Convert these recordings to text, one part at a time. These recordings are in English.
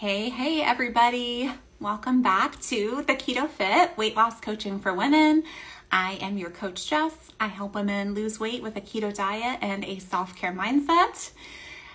Hey, hey, everybody. Welcome back to the Keto Fit Weight Loss Coaching for Women. I am your coach, Jess. I help women lose weight with a keto diet and a self care mindset.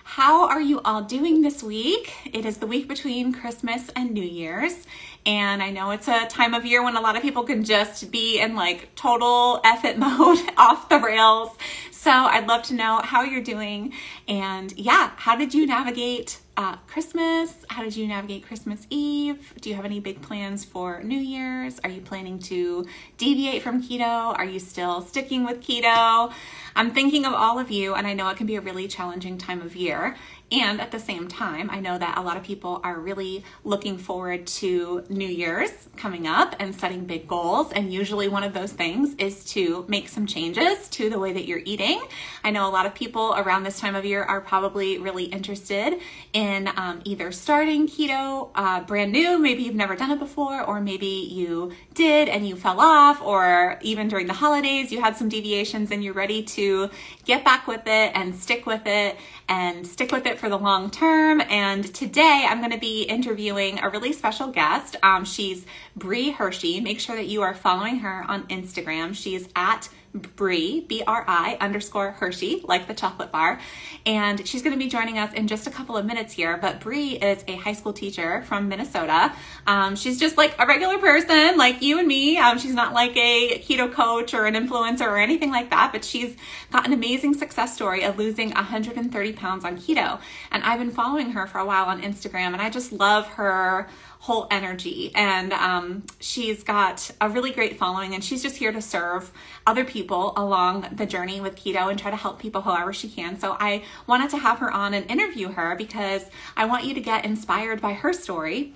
How are you all doing this week? It is the week between Christmas and New Year's. And I know it's a time of year when a lot of people can just be in like total effort mode, off the rails. So I'd love to know how you're doing. And yeah, how did you navigate uh, Christmas? How did you navigate Christmas Eve? Do you have any big plans for New Year's? Are you planning to deviate from keto? Are you still sticking with keto? I'm thinking of all of you, and I know it can be a really challenging time of year. And at the same time, I know that a lot of people are really looking forward to New Year's coming up and setting big goals. And usually, one of those things is to make some changes to the way that you're eating. I know a lot of people around this time of year are probably really interested in um, either starting keto uh, brand new, maybe you've never done it before, or maybe you did and you fell off, or even during the holidays, you had some deviations and you're ready to get back with it and stick with it and stick with it for the long term. And today I'm going to be interviewing a really special guest. Um, she's Bri Hershey. Make sure that you are following her on Instagram. She's at Bri, B R I underscore Hershey, like the chocolate bar. And she's going to be joining us in just a couple of minutes here. But Bri is a high school teacher from Minnesota. Um, she's just like a regular person, like you and me. Um, she's not like a keto coach or an influencer or anything like that, but she's got an amazing success story of losing 130 pounds on keto. And I've been following her for a while on Instagram, and I just love her whole energy. And um, she's got a really great following, and she's just here to serve other people along the journey with keto and try to help people however she can. So I wanted to have her on and interview her because I want you to get inspired by her story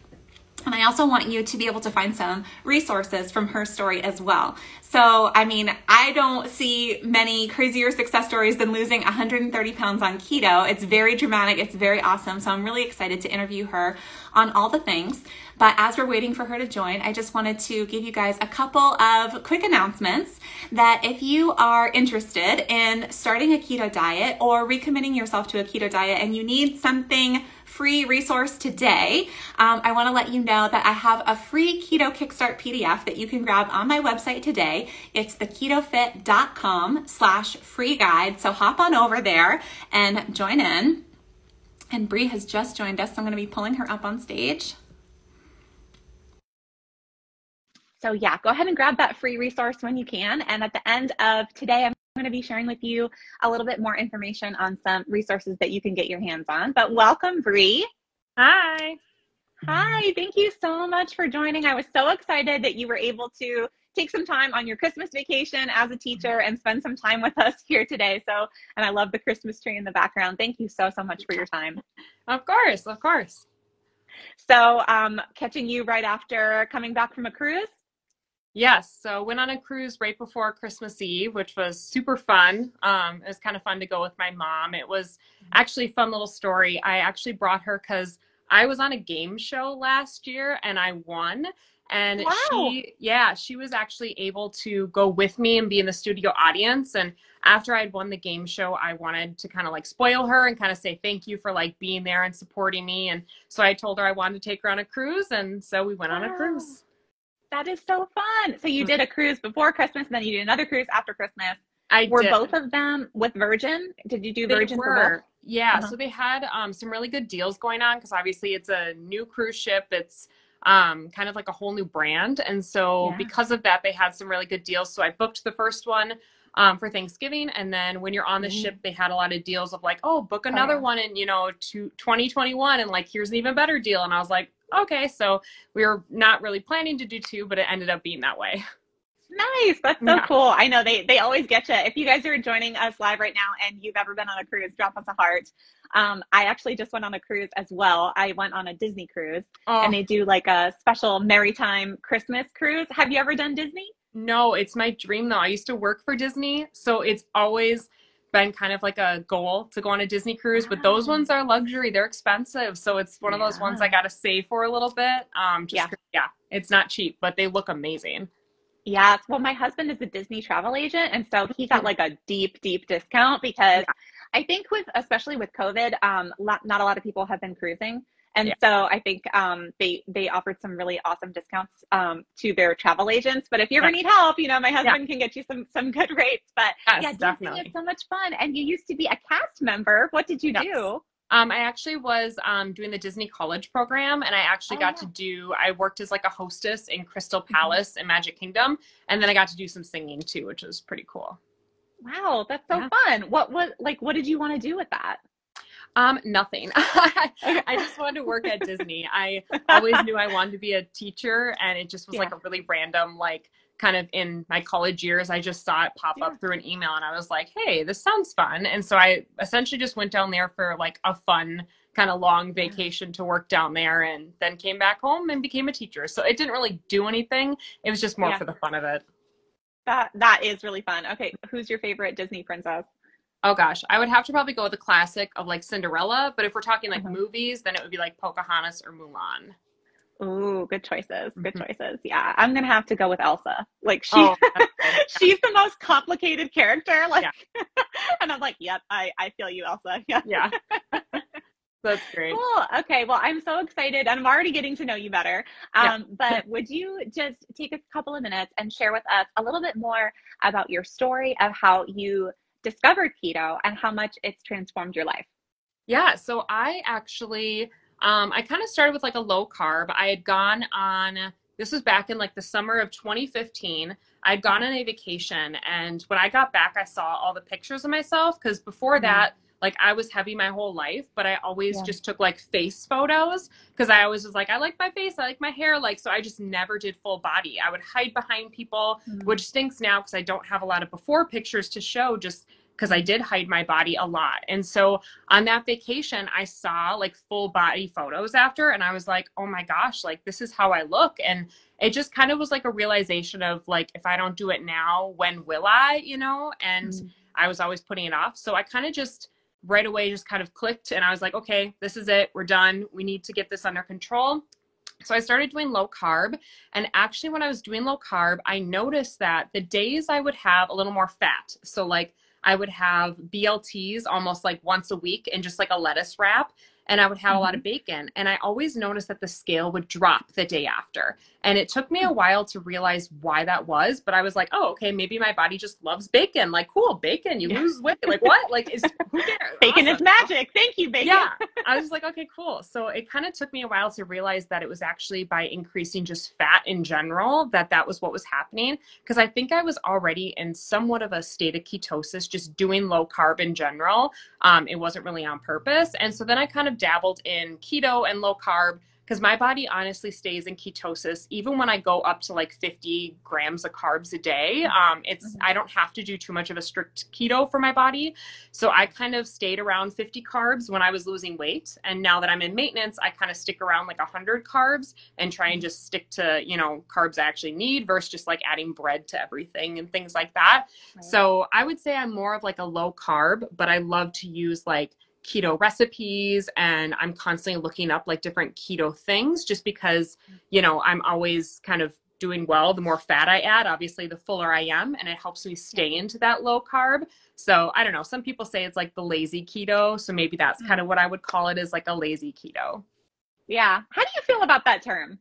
and I also want you to be able to find some resources from her story as well. So, I mean, I don't see many crazier success stories than losing 130 pounds on keto. It's very dramatic, it's very awesome. So, I'm really excited to interview her on all the things. But as we're waiting for her to join, I just wanted to give you guys a couple of quick announcements that if you are interested in starting a keto diet or recommitting yourself to a keto diet and you need something free resource today, um, I want to let you know that I have a free Keto Kickstart PDF that you can grab on my website today. It's theketofit.com slash free guide. So hop on over there and join in. And Bri has just joined us, so I'm going to be pulling her up on stage. So yeah, go ahead and grab that free resource when you can. And at the end of today, I'm going to be sharing with you a little bit more information on some resources that you can get your hands on. But welcome, Bri. Hi. Hi, thank you so much for joining. I was so excited that you were able to take some time on your Christmas vacation as a teacher and spend some time with us here today. So, and I love the Christmas tree in the background. Thank you so, so much for your time. Of course, of course. So, um, catching you right after coming back from a cruise? Yes, so went on a cruise right before Christmas Eve, which was super fun. Um, it was kind of fun to go with my mom. It was actually a fun little story. I actually brought her because I was on a game show last year and I won. And wow. she, yeah, she was actually able to go with me and be in the studio audience. And after I'd won the game show, I wanted to kind of like spoil her and kind of say thank you for like being there and supporting me. And so I told her I wanted to take her on a cruise. And so we went wow. on a cruise. That is so fun. So you mm-hmm. did a cruise before Christmas, and then you did another cruise after Christmas. I were did. both of them with Virgin. Did you do Virgin for both? Yeah, uh-huh. so they had um, some really good deals going on because obviously it's a new cruise ship. It's um, kind of like a whole new brand, and so yeah. because of that, they had some really good deals. So I booked the first one um, for Thanksgiving, and then when you're on the mm-hmm. ship, they had a lot of deals of like, oh, book another oh, yeah. one in you know to 2021, and like here's an even better deal. And I was like, okay, so we were not really planning to do two, but it ended up being that way. Nice. That's so yeah. cool. I know they they always get you. If you guys are joining us live right now and you've ever been on a cruise, drop us a heart. Um, I actually just went on a cruise as well. I went on a Disney cruise oh. and they do like a special Merrytime Christmas cruise. Have you ever done Disney? No, it's my dream though. I used to work for Disney, so it's always been kind of like a goal to go on a Disney cruise, but those ones are luxury. They're expensive. So it's one of those ones I got to save for a little bit. Um, yeah. yeah, it's not cheap, but they look amazing. Yeah. Well, my husband is a Disney travel agent. And so he got like a deep, deep discount because yeah. I think with especially with COVID, um, not a lot of people have been cruising. And Yeah. so I think um, they they offered some really awesome discounts um, to their travel agents. But if you ever Yeah. need help, you know my husband can get you some some good rates. But Yes, yeah, Disney definitely. is so much fun. And you used to be a cast member. What did you Yes. do? Um, I actually was um, doing the Disney College program, and I actually Oh, got yeah. to do. I worked as like a hostess in Crystal Mhm. Palace in Magic Kingdom, and then I got to do some singing too, which was pretty cool. Wow, that's so Yeah. fun. What was like? What did you want to do with that? Um, nothing. I just wanted to work at Disney. I always knew I wanted to be a teacher, and it just was like a really random, like kind of in my college years. I just saw it pop Yeah. up through an email, and I was like, "Hey, this sounds fun." And so I essentially just went down there for like a fun kind of long vacation to work down there, and then came back home and became a teacher. So it didn't really do anything. It was just more Yeah. for the fun of it. That that is really fun. Okay, who's your favorite Disney princess? Oh gosh, I would have to probably go with the classic of like Cinderella, but if we're talking like Mhm. movies, then it would be like Pocahontas or Mulan. Ooh, good choices. Good Mhm. choices. Yeah, I'm gonna have to go with Elsa. Like she, Oh, she's the most complicated character. Like, Yeah. and I'm like, yep, I I feel you, Elsa. Yeah. yeah. That's great. Cool. Okay. Well, I'm so excited, and I'm already getting to know you better. Yeah. Um, but would you just take a couple of minutes and share with us a little bit more about your story of how you discovered keto and how much it's transformed your life? Yeah, so I actually um I kind of started with like a low carb. I had gone on this was back in like the summer of 2015. I'd gone on a vacation and when I got back I saw all the pictures of myself cuz before Mhm. that like I was heavy my whole life, but I always Yeah. just took like face photos because I always was like I like my face, I like my hair, like so I just never did full body. I would hide behind people which stinks now because I don't have a lot of before pictures to show just because I did hide my body a lot. And so on that vacation, I saw like full body photos after, and I was like, oh my gosh, like this is how I look. And it just kind of was like a realization of like, if I don't do it now, when will I, you know? And Mhm. I was always putting it off. So I kind of just right away just kind of clicked and I was like, okay, this is it. We're done. We need to get this under control. So I started doing low carb. And actually, when I was doing low carb, I noticed that the days I would have a little more fat, so like I would have BLTs almost like once a week and just like a lettuce wrap. And I would have a lot of bacon. And I always noticed that the scale would drop the day after. And it took me a while to realize why that was. But I was like, oh, okay, maybe my body just loves bacon. Like, cool, bacon, you Yeah. lose weight. Like, what? Like, is who cares? Bacon is magic. Thank you, bacon. Yeah. I was like, okay, cool. So it kind of took me a while to realize that it was actually by increasing just fat in general that that was what was happening. Because I think I was already in somewhat of a state of ketosis, just doing low carb in general. Um, it wasn't really on purpose. And so then I kind of dabbled in keto and low carb because my body honestly stays in ketosis even when I go up to like 50 grams of carbs a day. Um, it's Mhm. I don't have to do too much of a strict keto for my body. So I kind of stayed around 50 carbs when I was losing weight. And now that I'm in maintenance, I kind of stick around like 100 carbs and try and just stick to, you know, carbs I actually need versus just like adding bread to everything and things like that. Right. So I would say I'm more of like a low carb, but I love to use like keto recipes and I'm constantly looking up like different keto things just because, you know, I'm always kind of doing well. The more fat I add, obviously, the fuller I am, and it helps me stay into that low carb. So I don't know. Some people say it's like the lazy keto. So maybe that's hmm. kind of what I would call it is like a lazy keto. yeah. How do you feel about that term?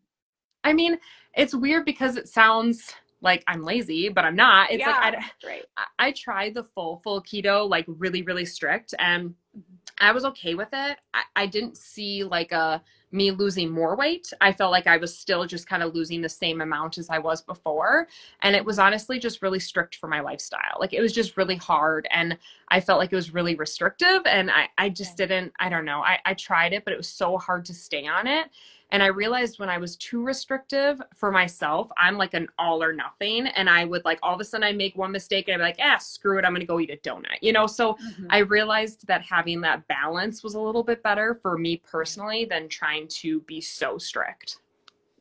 I mean, it's weird because it sounds like I'm lazy, but I'm not. It's like I, yeah. right. I- I tried the full full keto, like really really strict, and mm-hmm. I was okay with it. I, I didn't see like a me losing more weight. I felt like I was still just kind of losing the same amount as I was before, and it was honestly just really strict for my lifestyle. Like it was just really hard, and I felt like it was really restrictive, and I I just didn't. I don't know. I I tried it, but it was so hard to stay on it. And I realized when I was too restrictive for myself, I'm like an all or nothing. And I would like all of a sudden I make one mistake and I'd be like, ah, screw it, I'm gonna go eat a donut. You know, so Mhm. I realized that having that balance was a little bit better for me personally than trying to be so strict.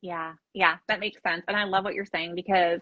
Yeah, yeah, that makes sense. And I love what you're saying because,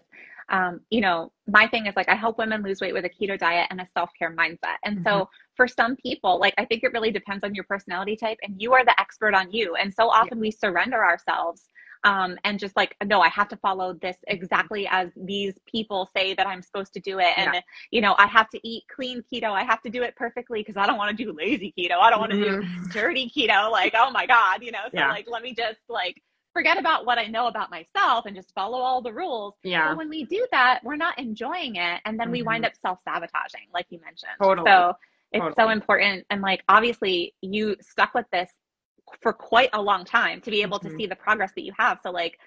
um, you know, my thing is like I help women lose weight with a keto diet and a self care mindset. And so for some people, like I think it really depends on your personality type, and you are the expert on you. And so often we surrender ourselves um, and just like no i have to follow this exactly as these people say that i'm supposed to do it and yeah. you know i have to eat clean keto i have to do it perfectly because i don't want to do lazy keto i don't want to mm-hmm. do dirty keto like oh my god you know so yeah. like let me just like forget about what I know about myself and just follow all the rules. Yeah. But when we do that, we're not enjoying it. And then mm-hmm. we wind up self sabotaging, like you mentioned. Totally. So it's totally. so important. And like, obviously, you stuck with this for quite a long time to be able mm-hmm. to see the progress that you have. So, like,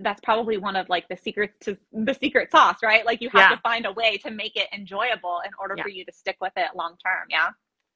that's probably one of like the secrets to the secret sauce, right? Like you have yeah. to find a way to make it enjoyable in order yeah. for you to stick with it long term. Yeah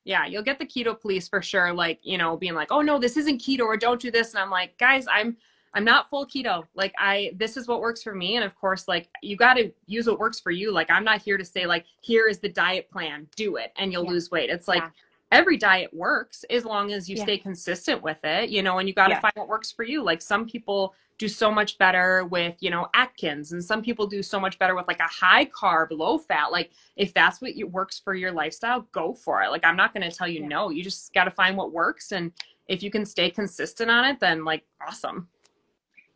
yeah, you'll get the keto police for sure, like, you know, being like, oh no, this isn't keto or don't do this. And I'm like, guys, I'm I'm not full keto. Like I this is what works for me. And of course, like you gotta use what works for you. Like I'm not here to say like, here is the diet plan, do it and you'll yeah. lose weight. It's like every diet works as long as you yeah. stay consistent with it, you know, and you got to yeah. find what works for you. Like some people do so much better with, you know, Atkins and some people do so much better with like a high carb, low fat. Like if that's what you, works for your lifestyle, go for it. Like I'm not going to tell you yeah. no. You just got to find what works and if you can stay consistent on it, then like awesome.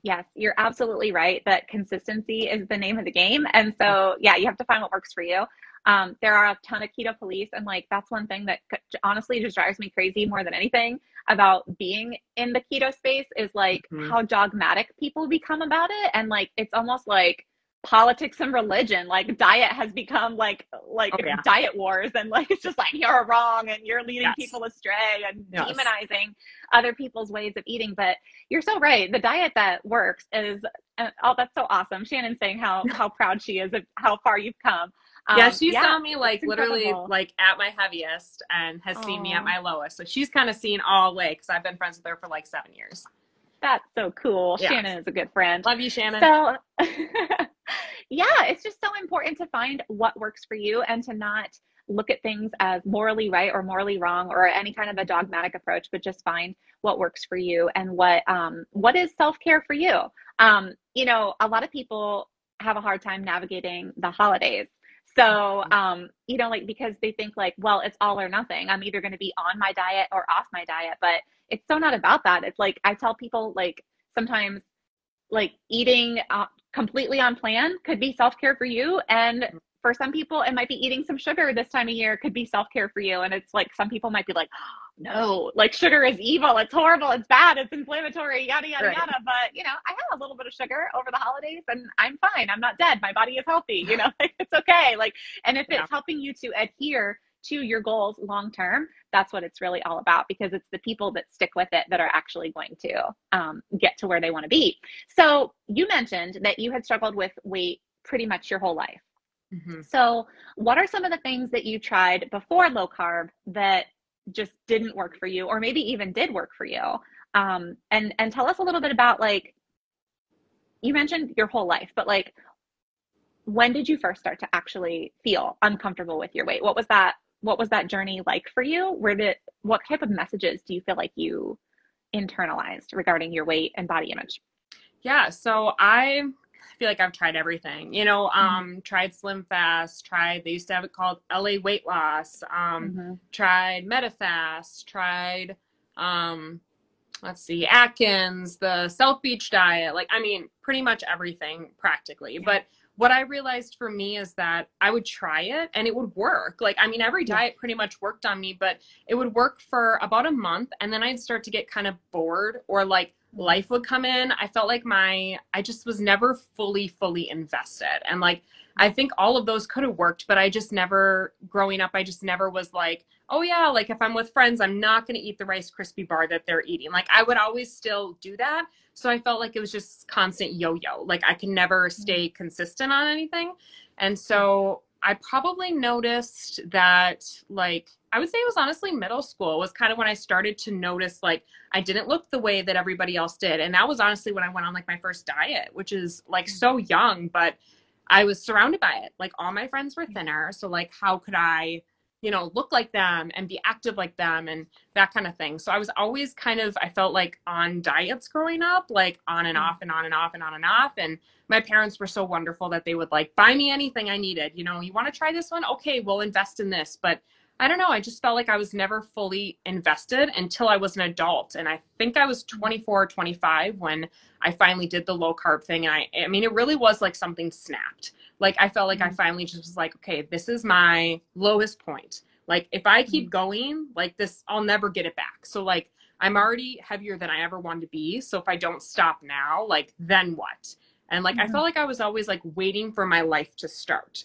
Yes, you're absolutely right that consistency is the name of the game. And so, yeah, you have to find what works for you. Um, there are a ton of keto police, and like that's one thing that honestly just drives me crazy more than anything about being in the keto space is like mm-hmm. how dogmatic people become about it, and like it's almost like politics and religion like diet has become like like oh, yeah. diet wars and like it's just like you're wrong and you're leading yes. people astray and yes. demonizing other people's ways of eating but you're so right the diet that works is uh, oh that's so awesome shannon's saying how how proud she is of how far you've come um, yeah, she yeah, saw me like literally incredible. like at my heaviest and has Aww. seen me at my lowest. So she's kind of seen all the way because I've been friends with her for like seven years. That's so cool. Yeah. Shannon is a good friend. Love you, Shannon. So, yeah, it's just so important to find what works for you and to not look at things as morally right or morally wrong or any kind of a dogmatic approach, but just find what works for you and what um, what is self care for you. Um, you know, a lot of people have a hard time navigating the holidays so, mm-hmm. um, you know, like because they think like, well, it's all or nothing. I'm either going to be on my diet or off my diet, but it's so not about that. It's like I tell people like sometimes like eating uh, completely on plan could be self-care for you and mm-hmm for some people it might be eating some sugar this time of year could be self-care for you and it's like some people might be like oh, no like sugar is evil it's horrible it's bad it's inflammatory yada yada right. yada but you know i have a little bit of sugar over the holidays and i'm fine i'm not dead my body is healthy you know it's okay like and if yeah. it's helping you to adhere to your goals long term that's what it's really all about because it's the people that stick with it that are actually going to um, get to where they want to be so you mentioned that you had struggled with weight pretty much your whole life Mm-hmm. So, what are some of the things that you tried before low carb that just didn't work for you, or maybe even did work for you? Um, and and tell us a little bit about like you mentioned your whole life, but like when did you first start to actually feel uncomfortable with your weight? What was that? What was that journey like for you? Where did what type of messages do you feel like you internalized regarding your weight and body image? Yeah, so I feel like I've tried everything. You know, mm-hmm. um, mm-hmm. tried Slim Fast, tried they used to have it called LA Weight Loss, um, mm-hmm. tried Medifast, tried um, let's see, Atkins, the South Beach diet. Like, I mean, pretty much everything practically. Yeah. But what I realized for me is that I would try it and it would work. Like, I mean, every diet pretty much worked on me, but it would work for about a month and then I'd start to get kind of bored or like life would come in, I felt like my, I just was never fully, fully invested. And like, I think all of those could have worked, but I just never, growing up, I just never was like, oh yeah, like if I'm with friends, I'm not going to eat the Rice Krispie bar that they're eating. Like I would always still do that. So I felt like it was just constant yo yo. Like I can never mm-hmm. stay consistent on anything. And so I probably noticed that like I would say it was honestly middle school was kind of when I started to notice like I didn't look the way that everybody else did. And that was honestly when I went on like my first diet, which is like mm. so young, but I was surrounded by it. Like all my friends were thinner. So like how could I, you know, look like them and be active like them and that kind of thing. So I was always kind of I felt like on diets growing up, like on and mm. off and on and off and on and off. And my parents were so wonderful that they would like buy me anything I needed. You know, you want to try this one? Okay, we'll invest in this. But I don't know, I just felt like I was never fully invested until I was an adult. And I think I was 24 or 25 when I finally did the low carb thing. And I, I mean, it really was like something snapped. Like I felt like mm-hmm. I finally just was like, okay, this is my lowest point. Like if I keep mm-hmm. going like this, I'll never get it back. So like I'm already heavier than I ever wanted to be. So if I don't stop now, like then what? And like mm-hmm. I felt like I was always like waiting for my life to start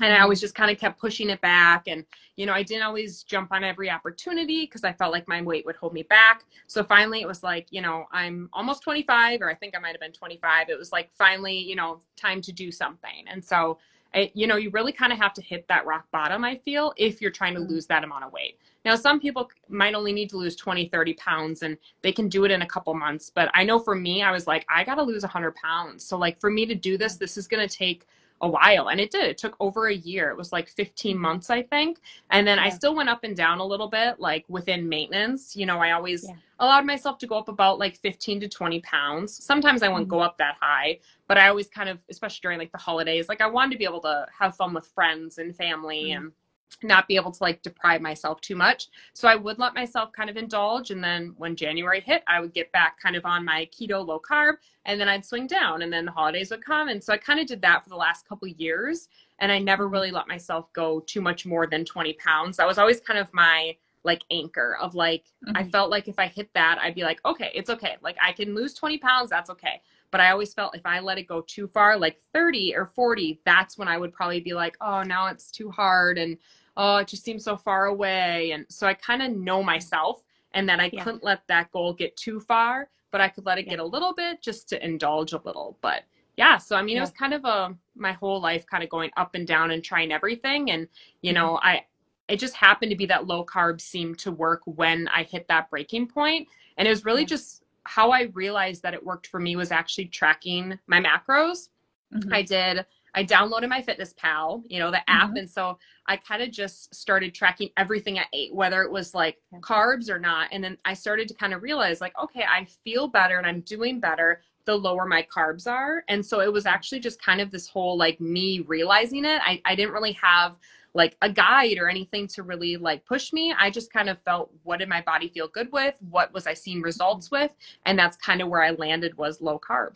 and I always just kind of kept pushing it back. And, you know, I didn't always jump on every opportunity because I felt like my weight would hold me back. So finally, it was like, you know, I'm almost 25, or I think I might have been 25. It was like finally, you know, time to do something. And so, it, you know, you really kind of have to hit that rock bottom, I feel, if you're trying to mm-hmm. lose that amount of weight. Now, some people might only need to lose 20, 30 pounds and they can do it in a couple months. But I know for me, I was like, I got to lose 100 pounds. So, like, for me to do this, this is going to take a while and it did it took over a year it was like 15 mm-hmm. months i think and then yeah. i still went up and down a little bit like within maintenance you know i always yeah. allowed myself to go up about like 15 to 20 pounds sometimes i wouldn't mm-hmm. go up that high but i always kind of especially during like the holidays like i wanted to be able to have fun with friends and family mm-hmm. and not be able to like deprive myself too much. So I would let myself kind of indulge. And then when January hit, I would get back kind of on my keto low carb and then I'd swing down and then the holidays would come. And so I kind of did that for the last couple years. And I never really let myself go too much more than 20 pounds. That was always kind of my like anchor of like, mm-hmm. I felt like if I hit that, I'd be like, okay, it's okay. Like I can lose 20 pounds. That's okay. But I always felt if I let it go too far, like 30 or 40, that's when I would probably be like, oh, now it's too hard. And oh, it just seems so far away. And so I kind of know myself and that I yeah. couldn't let that goal get too far, but I could let it yeah. get a little bit just to indulge a little. But yeah, so I mean, yeah. it was kind of a my whole life kind of going up and down and trying everything. And, you mm-hmm. know, I, it just happened to be that low carb seemed to work when I hit that breaking point. And it was really just how I realized that it worked for me was actually tracking my macros. Mm-hmm. I did I downloaded MyFitnessPal, you know, the app. Mm-hmm. And so I kind of just started tracking everything I ate, whether it was like carbs or not. And then I started to kind of realize, like, okay, I feel better and I'm doing better the lower my carbs are. And so it was actually just kind of this whole like me realizing it. I, I didn't really have like a guide or anything to really like push me. I just kind of felt what did my body feel good with? What was I seeing results with? And that's kind of where I landed was low carb.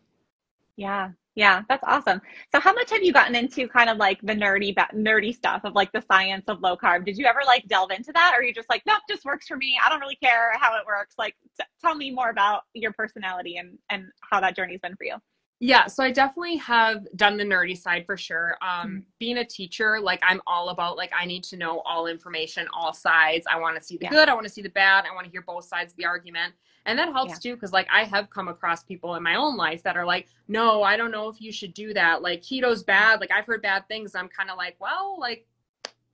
Yeah, yeah, that's awesome. So how much have you gotten into kind of like the nerdy nerdy stuff of like the science of low carb? Did you ever like delve into that or are you just like, nope, just works for me. I don't really care how it works. Like t- tell me more about your personality and and how that journey's been for you. Yeah, so I definitely have done the nerdy side for sure. Um, mm-hmm. Being a teacher, like I'm all about like I need to know all information, all sides. I want to see the yeah. good, I want to see the bad, I want to hear both sides of the argument. And that helps yeah. too, because like I have come across people in my own life that are like, no, I don't know if you should do that. Like keto's bad. Like I've heard bad things. I'm kind of like, well, like,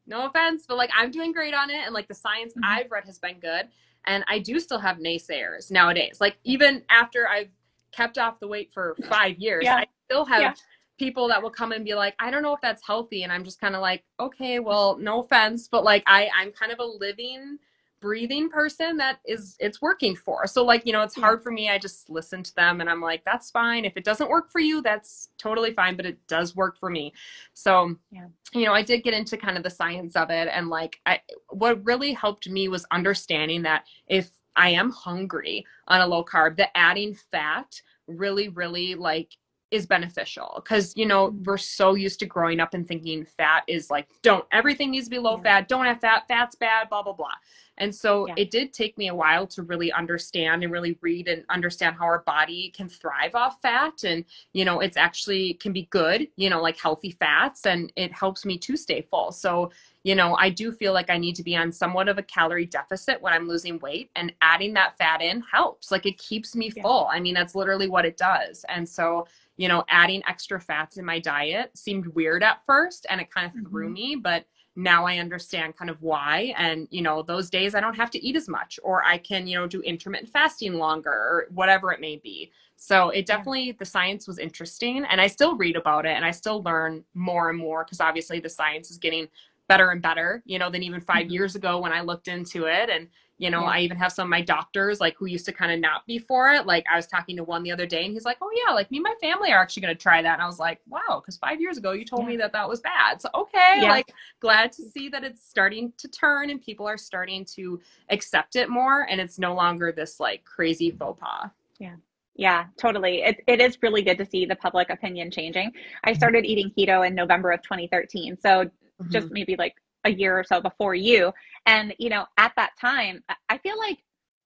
no offense, but like I'm doing great on it. And like the science mm-hmm. I've read has been good. And I do still have naysayers nowadays. Like even after I've kept off the weight for five years, yeah. I still have yeah. people that will come and be like, I don't know if that's healthy. And I'm just kind of like, okay, well, no offense, but like I, I'm kind of a living breathing person that is it's working for. So like you know it's hard for me. I just listen to them and i'm like that's fine. If it doesn't work for you that's totally fine but it does work for me. So yeah. you know i did get into kind of the science of it and like i what really helped me was understanding that if i am hungry on a low carb that adding fat really really like is beneficial because you know mm-hmm. we're so used to growing up and thinking fat is like don't everything needs to be low yeah. fat don't have fat fat's bad blah blah blah and so yeah. it did take me a while to really understand and really read and understand how our body can thrive off fat. And, you know, it's actually can be good, you know, like healthy fats and it helps me to stay full. So, you know, I do feel like I need to be on somewhat of a calorie deficit when I'm losing weight and adding that fat in helps. Like it keeps me full. I mean, that's literally what it does. And so, you know, adding extra fats in my diet seemed weird at first and it kind of mm-hmm. threw me, but now I understand kind of why. And, you know, those days I don't have to eat as much, or I can, you know, do intermittent fasting longer, or whatever it may be. So it definitely, the science was interesting. And I still read about it and I still learn more and more because obviously the science is getting better and better, you know, than even 5 mm-hmm. years ago when I looked into it. And, you know, Yeah. I even have some of my doctors like who used to kind of not be for it. Like I was talking to one the other day and he's like, "Oh yeah, like me and my family are actually going to try that." And I was like, "Wow, cuz 5 years ago you told me that that was bad." So okay, Yeah. like glad to see that it's starting to turn and people are starting to accept it more and it's no longer this like crazy faux pas. Yeah. Yeah, totally. It, it is really good to see the public opinion changing. I started eating keto in November of 2013. So just maybe like a year or so before you. And, you know, at that time, I- feel like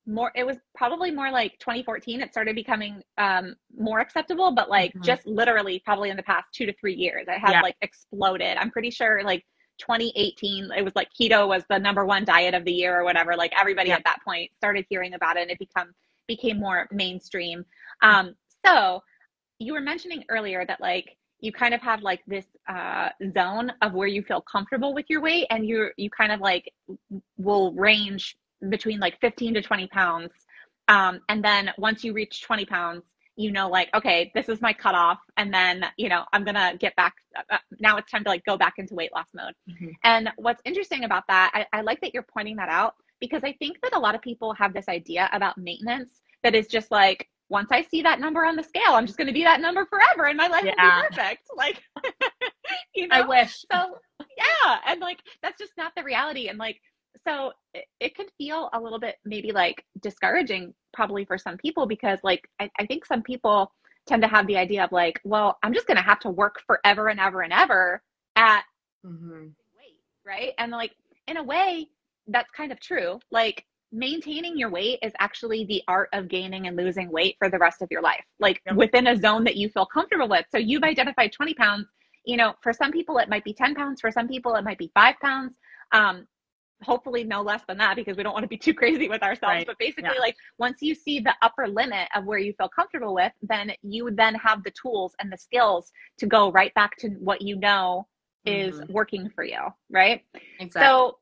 more, it was probably more like 2014. It started becoming um, more acceptable, but like Mhm. just literally probably in the past two to three years, it has Yeah. like exploded. I'm pretty sure like 2018, it was like keto was the number one diet of the year or whatever. Like everybody Yeah. at that point started hearing about it and it become became more mainstream. Um, so you were mentioning earlier that like you kind of have like this uh, zone of where you feel comfortable with your weight and you you kind of like will range between like 15 to 20 pounds um, and then once you reach 20 pounds you know like okay this is my cutoff and then you know i'm gonna get back uh, now it's time to like go back into weight loss mode Mhm. and what's interesting about that I, I like that you're pointing that out because i think that a lot of people have this idea about maintenance that is just like once i see that number on the scale i'm just going to be that number forever and my life Yeah. will be perfect like you know I wish. so yeah and like that's just not the reality and like so it, it could feel a little bit maybe like discouraging probably for some people because like I, I think some people tend to have the idea of like well i'm just going to have to work forever and ever and ever at Mhm. weight right and like in a way that's kind of true like maintaining your weight is actually the art of gaining and losing weight for the rest of your life like Yep. within a zone that you feel comfortable with so you've identified 20 pounds you know for some people it might be 10 pounds for some people it might be five pounds um hopefully no less than that because we don't want to be too crazy with ourselves Right. but basically Yeah. like once you see the upper limit of where you feel comfortable with then you then have the tools and the skills to go right back to what you know is Mhm. working for you right Exactly. so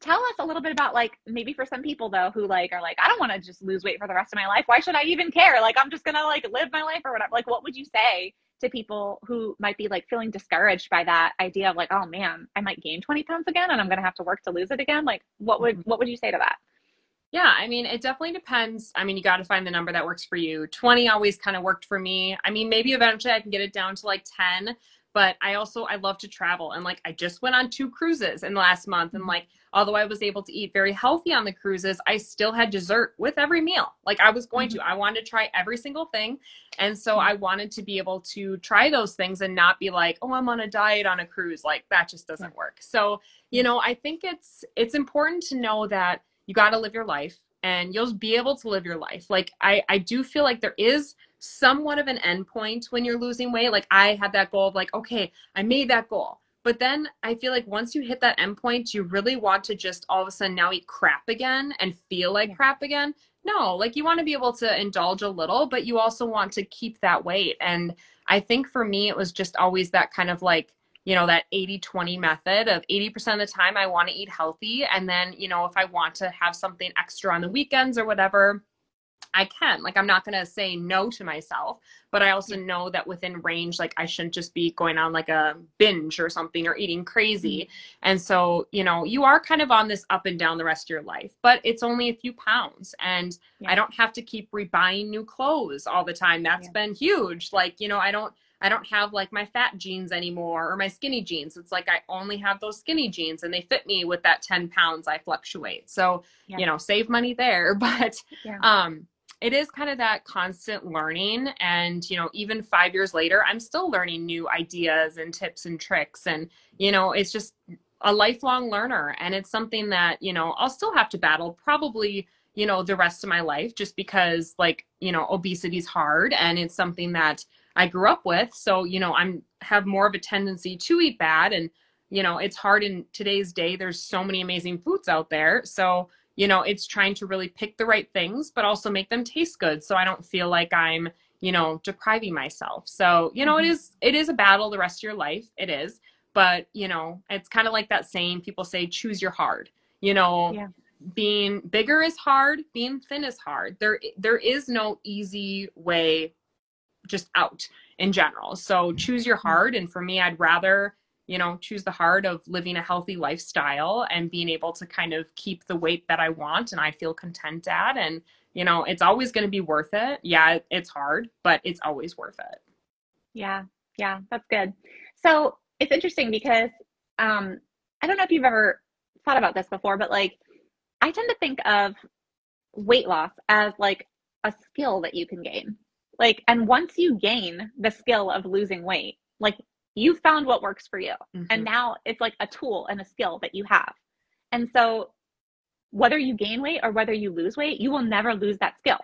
tell us a little bit about like maybe for some people though who like are like I don't want to just lose weight for the rest of my life. Why should I even care? Like I'm just going to like live my life or whatever. Like what would you say to people who might be like feeling discouraged by that idea of like oh man, I might gain 20 pounds again and I'm going to have to work to lose it again? Like what would mm-hmm. what would you say to that? Yeah, I mean, it definitely depends. I mean, you got to find the number that works for you. 20 always kind of worked for me. I mean, maybe eventually I can get it down to like 10, but I also I love to travel and like I just went on two cruises in the last month and mm-hmm. like although I was able to eat very healthy on the cruises, I still had dessert with every meal. Like I was going to. Mm-hmm. I wanted to try every single thing. And so mm-hmm. I wanted to be able to try those things and not be like, "Oh, I'm on a diet on a cruise." Like that just doesn't work. So, you know, I think it's it's important to know that you got to live your life and you'll be able to live your life like i i do feel like there is somewhat of an end point when you're losing weight like i had that goal of like okay i made that goal but then i feel like once you hit that endpoint, you really want to just all of a sudden now eat crap again and feel like Yeah. crap again? No like you want to be able to indulge a little but you also want to keep that weight. And i think for me it was just always that kind of like you know that 80 20 method of 80% of the time i want to eat healthy. And then you know if i want to have something extra on the weekends or whatever i can like i'm not going to say no to myself but i also know that within range like i shouldn't just be going on like a binge or something or eating crazy and so you know you are kind of on this up and down the rest of your life but it's only a few pounds and Yeah. i don't have to keep rebuying new clothes all the time That's Yeah. been huge like you know i don't I don't have like my fat jeans anymore or my skinny jeans. It's like I only have those skinny jeans and they fit me with that 10 pounds I fluctuate. So, Yeah. you know, save money there. But Yeah. um it is kind of that constant learning and you know even five years later i'm still learning new ideas and tips and tricks and you know it's just a lifelong learner and it's something that you know i'll still have to battle probably you know the rest of my life just because like you know obesity is hard and it's something that i grew up with. So you know i'm have more of a tendency to eat bad and you know it's hard in today's day. There's so many amazing foods out there. So you know it's trying to really pick the right things but also make them taste good. So i don't feel like i'm you know depriving myself. So you know it Mhm. is it is a battle the rest of your life. It is. But you know it's kind of like that saying people say choose your hard. You know Yeah. being bigger is hard being thin is hard. There there is no easy way just out in general. So choose your hard. And for me i'd rather you know, choose the hard of living a healthy lifestyle and being able to kind of keep the weight that I want and I feel content at. And, you know, it's always going to be worth it. Yeah, it's hard, but it's always worth it. Yeah, yeah, that's good. So it's interesting because um, I don't know if you've ever thought about this before, but like I tend to think of weight loss as like a skill that you can gain. Like, and once you gain the skill of losing weight, like you found what works for you. Mm-hmm. And now it's like a tool and a skill that you have. And so whether you gain weight or whether you lose weight, you will never lose that skill.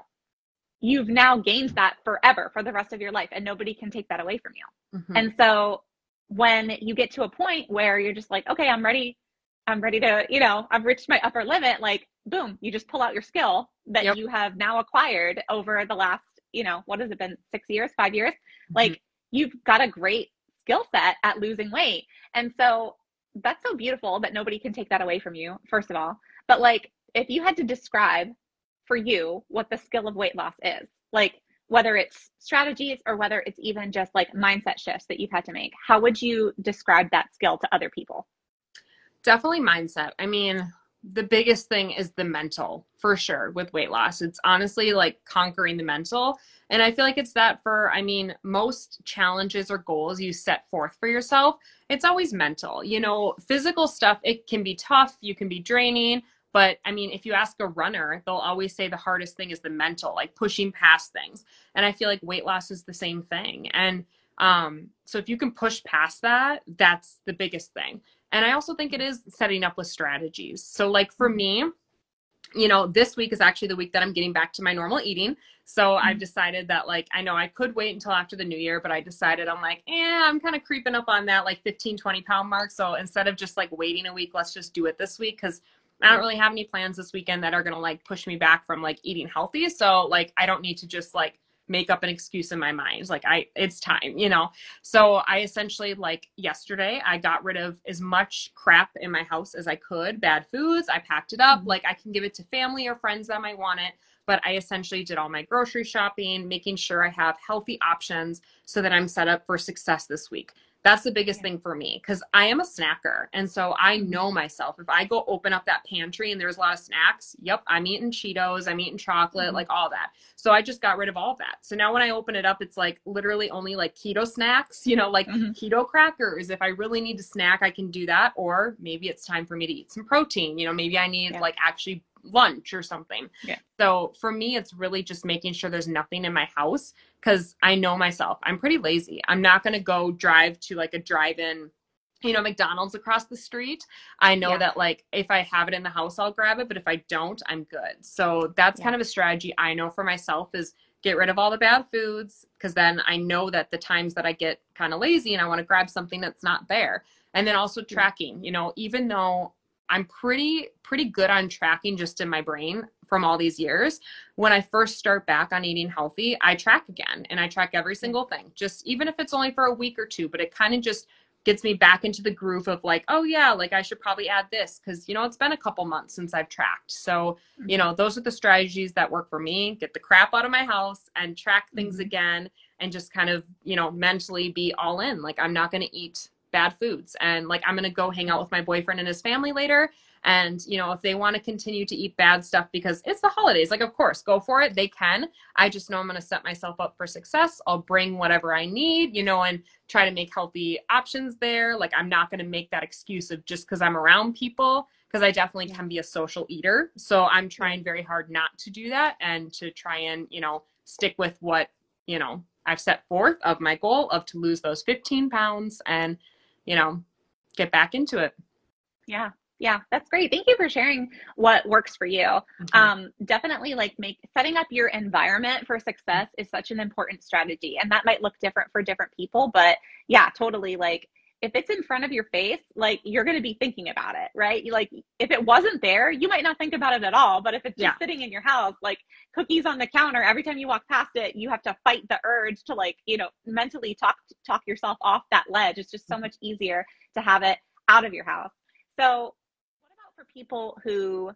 You've now gained that forever for the rest of your life, and nobody can take that away from you. Mm-hmm. And so when you get to a point where you're just like, okay, I'm ready, I'm ready to, you know, I've reached my upper limit, like, boom, you just pull out your skill that yep. you have now acquired over the last, you know, what has it been, six years, five years? Mm-hmm. Like, you've got a great skill set at losing weight. And so that's so beautiful that nobody can take that away from you, first of all. But like, if you had to describe for you what the skill of weight loss is, like whether it's strategies or whether it's even just like mindset shifts that you've had to make, how would you describe that skill to other people? Definitely mindset. I mean, the biggest thing is the mental for sure with weight loss. It's honestly like conquering the mental. And I feel like it's that for, I mean, most challenges or goals you set forth for yourself, it's always mental. You know, physical stuff, it can be tough, you can be draining. But I mean, if you ask a runner, they'll always say the hardest thing is the mental, like pushing past things. And I feel like weight loss is the same thing. And um, so if you can push past that, that's the biggest thing. And I also think it is setting up with strategies. So, like for me, you know, this week is actually the week that I'm getting back to my normal eating. So mm-hmm. I've decided that like I know I could wait until after the new year, but I decided I'm like, yeah, I'm kind of creeping up on that like 15, 20 pound mark. So instead of just like waiting a week, let's just do it this week because I don't really have any plans this weekend that are gonna like push me back from like eating healthy. So like I don't need to just like make up an excuse in my mind like i it's time you know so i essentially like yesterday i got rid of as much crap in my house as i could bad foods i packed it up mm-hmm. like i can give it to family or friends that might want it but i essentially did all my grocery shopping making sure i have healthy options so that i'm set up for success this week that's the biggest thing for me because I am a snacker. And so I mm-hmm. know myself. If I go open up that pantry and there's a lot of snacks, yep, I'm eating Cheetos, I'm eating chocolate, mm-hmm. like all that. So I just got rid of all that. So now when I open it up, it's like literally only like keto snacks, you know, like mm-hmm. keto crackers. If I really need to snack, I can do that. Or maybe it's time for me to eat some protein. You know, maybe I need yeah. like actually lunch or something. Yeah. So for me, it's really just making sure there's nothing in my house because I know myself. I'm pretty lazy. I'm not going to go drive to like a drive in, you know, McDonald's across the street. I know yeah. that like if I have it in the house, I'll grab it. But if I don't, I'm good. So that's yeah. kind of a strategy I know for myself is get rid of all the bad foods because then I know that the times that I get kind of lazy and I want to grab something that's not there. And then also tracking, you know, even though I'm pretty pretty good on tracking just in my brain from all these years. When I first start back on eating healthy, I track again and I track every single thing. Just even if it's only for a week or two, but it kind of just gets me back into the groove of like, oh yeah, like I should probably add this cuz you know, it's been a couple months since I've tracked. So, mm-hmm. you know, those are the strategies that work for me. Get the crap out of my house and track things mm-hmm. again and just kind of, you know, mentally be all in. Like I'm not going to eat bad foods. And like i'm going to go hang out with my boyfriend and his family later. And you know if they want to continue to eat bad stuff because it's the holidays like of course go for it. They can. I just know i'm going to set myself up for success. I'll bring whatever i need you know and try to make healthy options there. Like i'm not going to make that excuse of just because i'm around people because i definitely can be a social eater. So i'm trying very hard not to do that and to try and you know stick with what you know i've set forth of my goal of to lose those 15 pounds and you know, get back into it. Yeah. Yeah, that's great. Thank you for sharing what works for you. Mm-hmm. Um, definitely like make setting up your environment for success is such an important strategy. And that might look different for different people, but yeah, totally like if it's in front of your face, like you're going to be thinking about it, right? You like if it wasn't there, you might not think about it at all. But if it's just yeah. sitting in your house, like cookies on the counter, every time you walk past it, you have to fight the urge to like, you know, mentally talk talk yourself off that ledge. It's just so mm-hmm. much easier to have it out of your house. So, what about for people who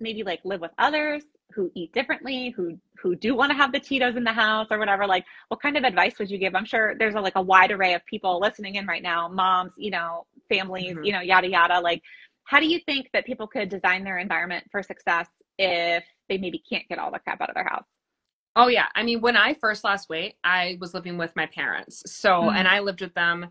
maybe like live with others who eat differently, who who do want to have the Cheetos in the house or whatever, like what kind of advice would you give? I'm sure there's a, like a wide array of people listening in right now, moms, you know, families, mm-hmm. you know, yada yada. Like, how do you think that people could design their environment for success if they maybe can't get all the crap out of their house? Oh yeah, I mean, when I first lost weight, I was living with my parents. So, mm-hmm. and I lived with them,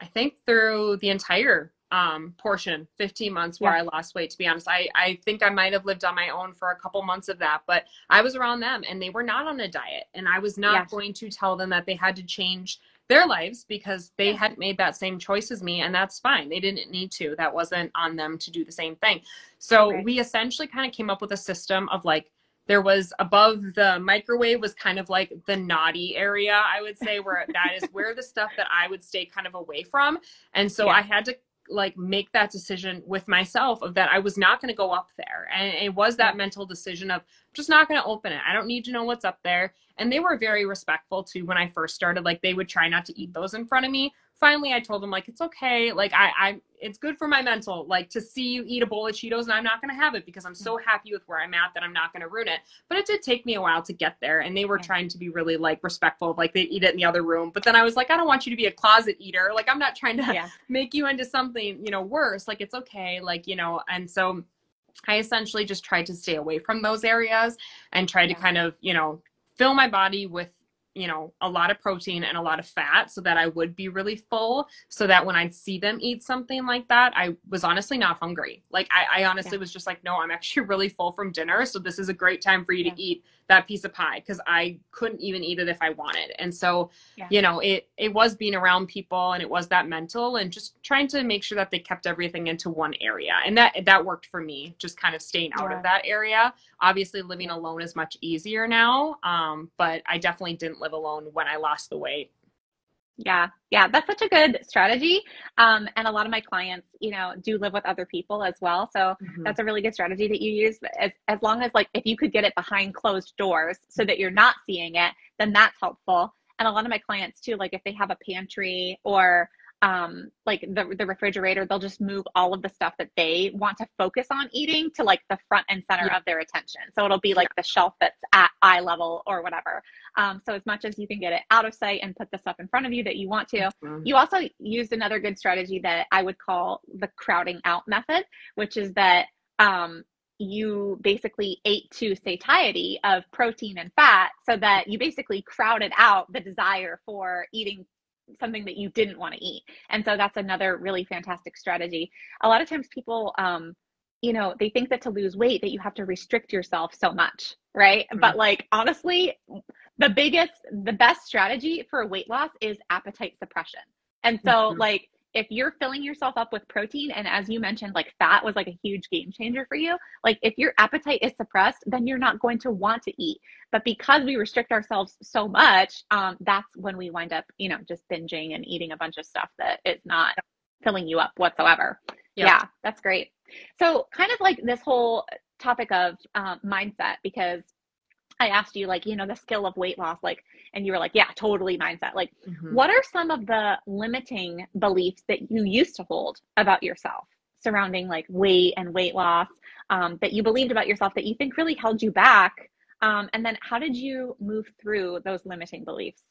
I think through the entire um, portion, 15 months where yeah. I lost weight. To be honest, I I think I might have lived on my own for a couple months of that, but I was around them and they were not on a diet, and I was not yes. going to tell them that they had to change their lives because they yeah. hadn't made that same choice as me and that's fine they didn't need to that wasn't on them to do the same thing so right. we essentially kind of came up with a system of like there was above the microwave was kind of like the naughty area i would say where that is where the stuff that i would stay kind of away from and so yeah. i had to like make that decision with myself of that I was not going to go up there. And it was that mental decision of just not going to open it. I don't need to know what's up there. And they were very respectful too when I first started. Like they would try not to eat those in front of me. Finally, I told them like it's okay. Like I, I, it's good for my mental. Like to see you eat a bowl of Cheetos and I'm not going to have it because I'm so mm. happy with where I'm at that I'm not going to ruin it. But it did take me a while to get there, and they were trying to be really like respectful. Of, like they eat it in the other room. But then I was like, I don't want you to be a closet eater. Like I'm not trying to yeah. make you into something you know worse. Like it's okay. Like you know, and so. I essentially just tried to stay away from those areas and try yeah. to kind of, you know, fill my body with you know a lot of protein and a lot of fat so that i would be really full so that when i'd see them eat something like that i was honestly not hungry like i, I honestly yeah. was just like no i'm actually really full from dinner so this is a great time for you yeah. to eat that piece of pie because I couldn't even eat it if I wanted. And so, yeah. you know, it it was being around people and it was that mental and just trying to make sure that they kept everything into one area. And that that worked for me, just kind of staying out of that area. Obviously living alone is much easier now. Um, but I definitely didn't live alone when I lost the weight. Yeah, yeah, that's such a good strategy. Um, and a lot of my clients, you know, do live with other people as well. So mm-hmm. that's a really good strategy that you use. As, as long as, like, if you could get it behind closed doors so that you're not seeing it, then that's helpful. And a lot of my clients, too, like if they have a pantry or um, like the, the refrigerator, they'll just move all of the stuff that they want to focus on eating to like the front and center yeah. of their attention. So it'll be like the shelf that's at eye level or whatever. Um, so as much as you can get it out of sight and put the stuff in front of you that you want to, mm-hmm. you also used another good strategy that I would call the crowding out method, which is that um, you basically ate to satiety of protein and fat so that you basically crowded out the desire for eating something that you didn't want to eat. And so that's another really fantastic strategy. A lot of times people um you know, they think that to lose weight that you have to restrict yourself so much, right? Mm-hmm. But like honestly, the biggest the best strategy for weight loss is appetite suppression. And so mm-hmm. like if you're filling yourself up with protein and as you mentioned like fat was like a huge game changer for you like if your appetite is suppressed then you're not going to want to eat. But because we restrict ourselves so much um, that's when we wind up you know just binging and eating a bunch of stuff that is not filling you up whatsoever. Yep. yeah that's great. So kind of like this whole topic of um, mindset because I asked you, like, you know, the skill of weight loss, like, and you were like, yeah, totally mindset. Like, mm-hmm. what are some of the limiting beliefs that you used to hold about yourself surrounding like weight and weight loss um, that you believed about yourself that you think really held you back? Um, and then how did you move through those limiting beliefs?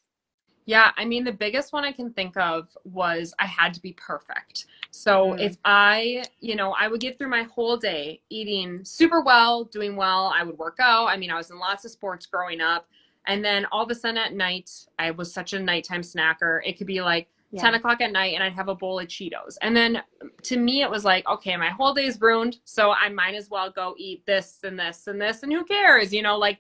Yeah, I mean, the biggest one I can think of was I had to be perfect. So mm. if I, you know, I would get through my whole day eating super well, doing well, I would work out. I mean, I was in lots of sports growing up. And then all of a sudden at night, I was such a nighttime snacker. It could be like yeah. 10 o'clock at night and I'd have a bowl of Cheetos. And then to me, it was like, okay, my whole day is ruined. So I might as well go eat this and this and this. And who cares? You know, like,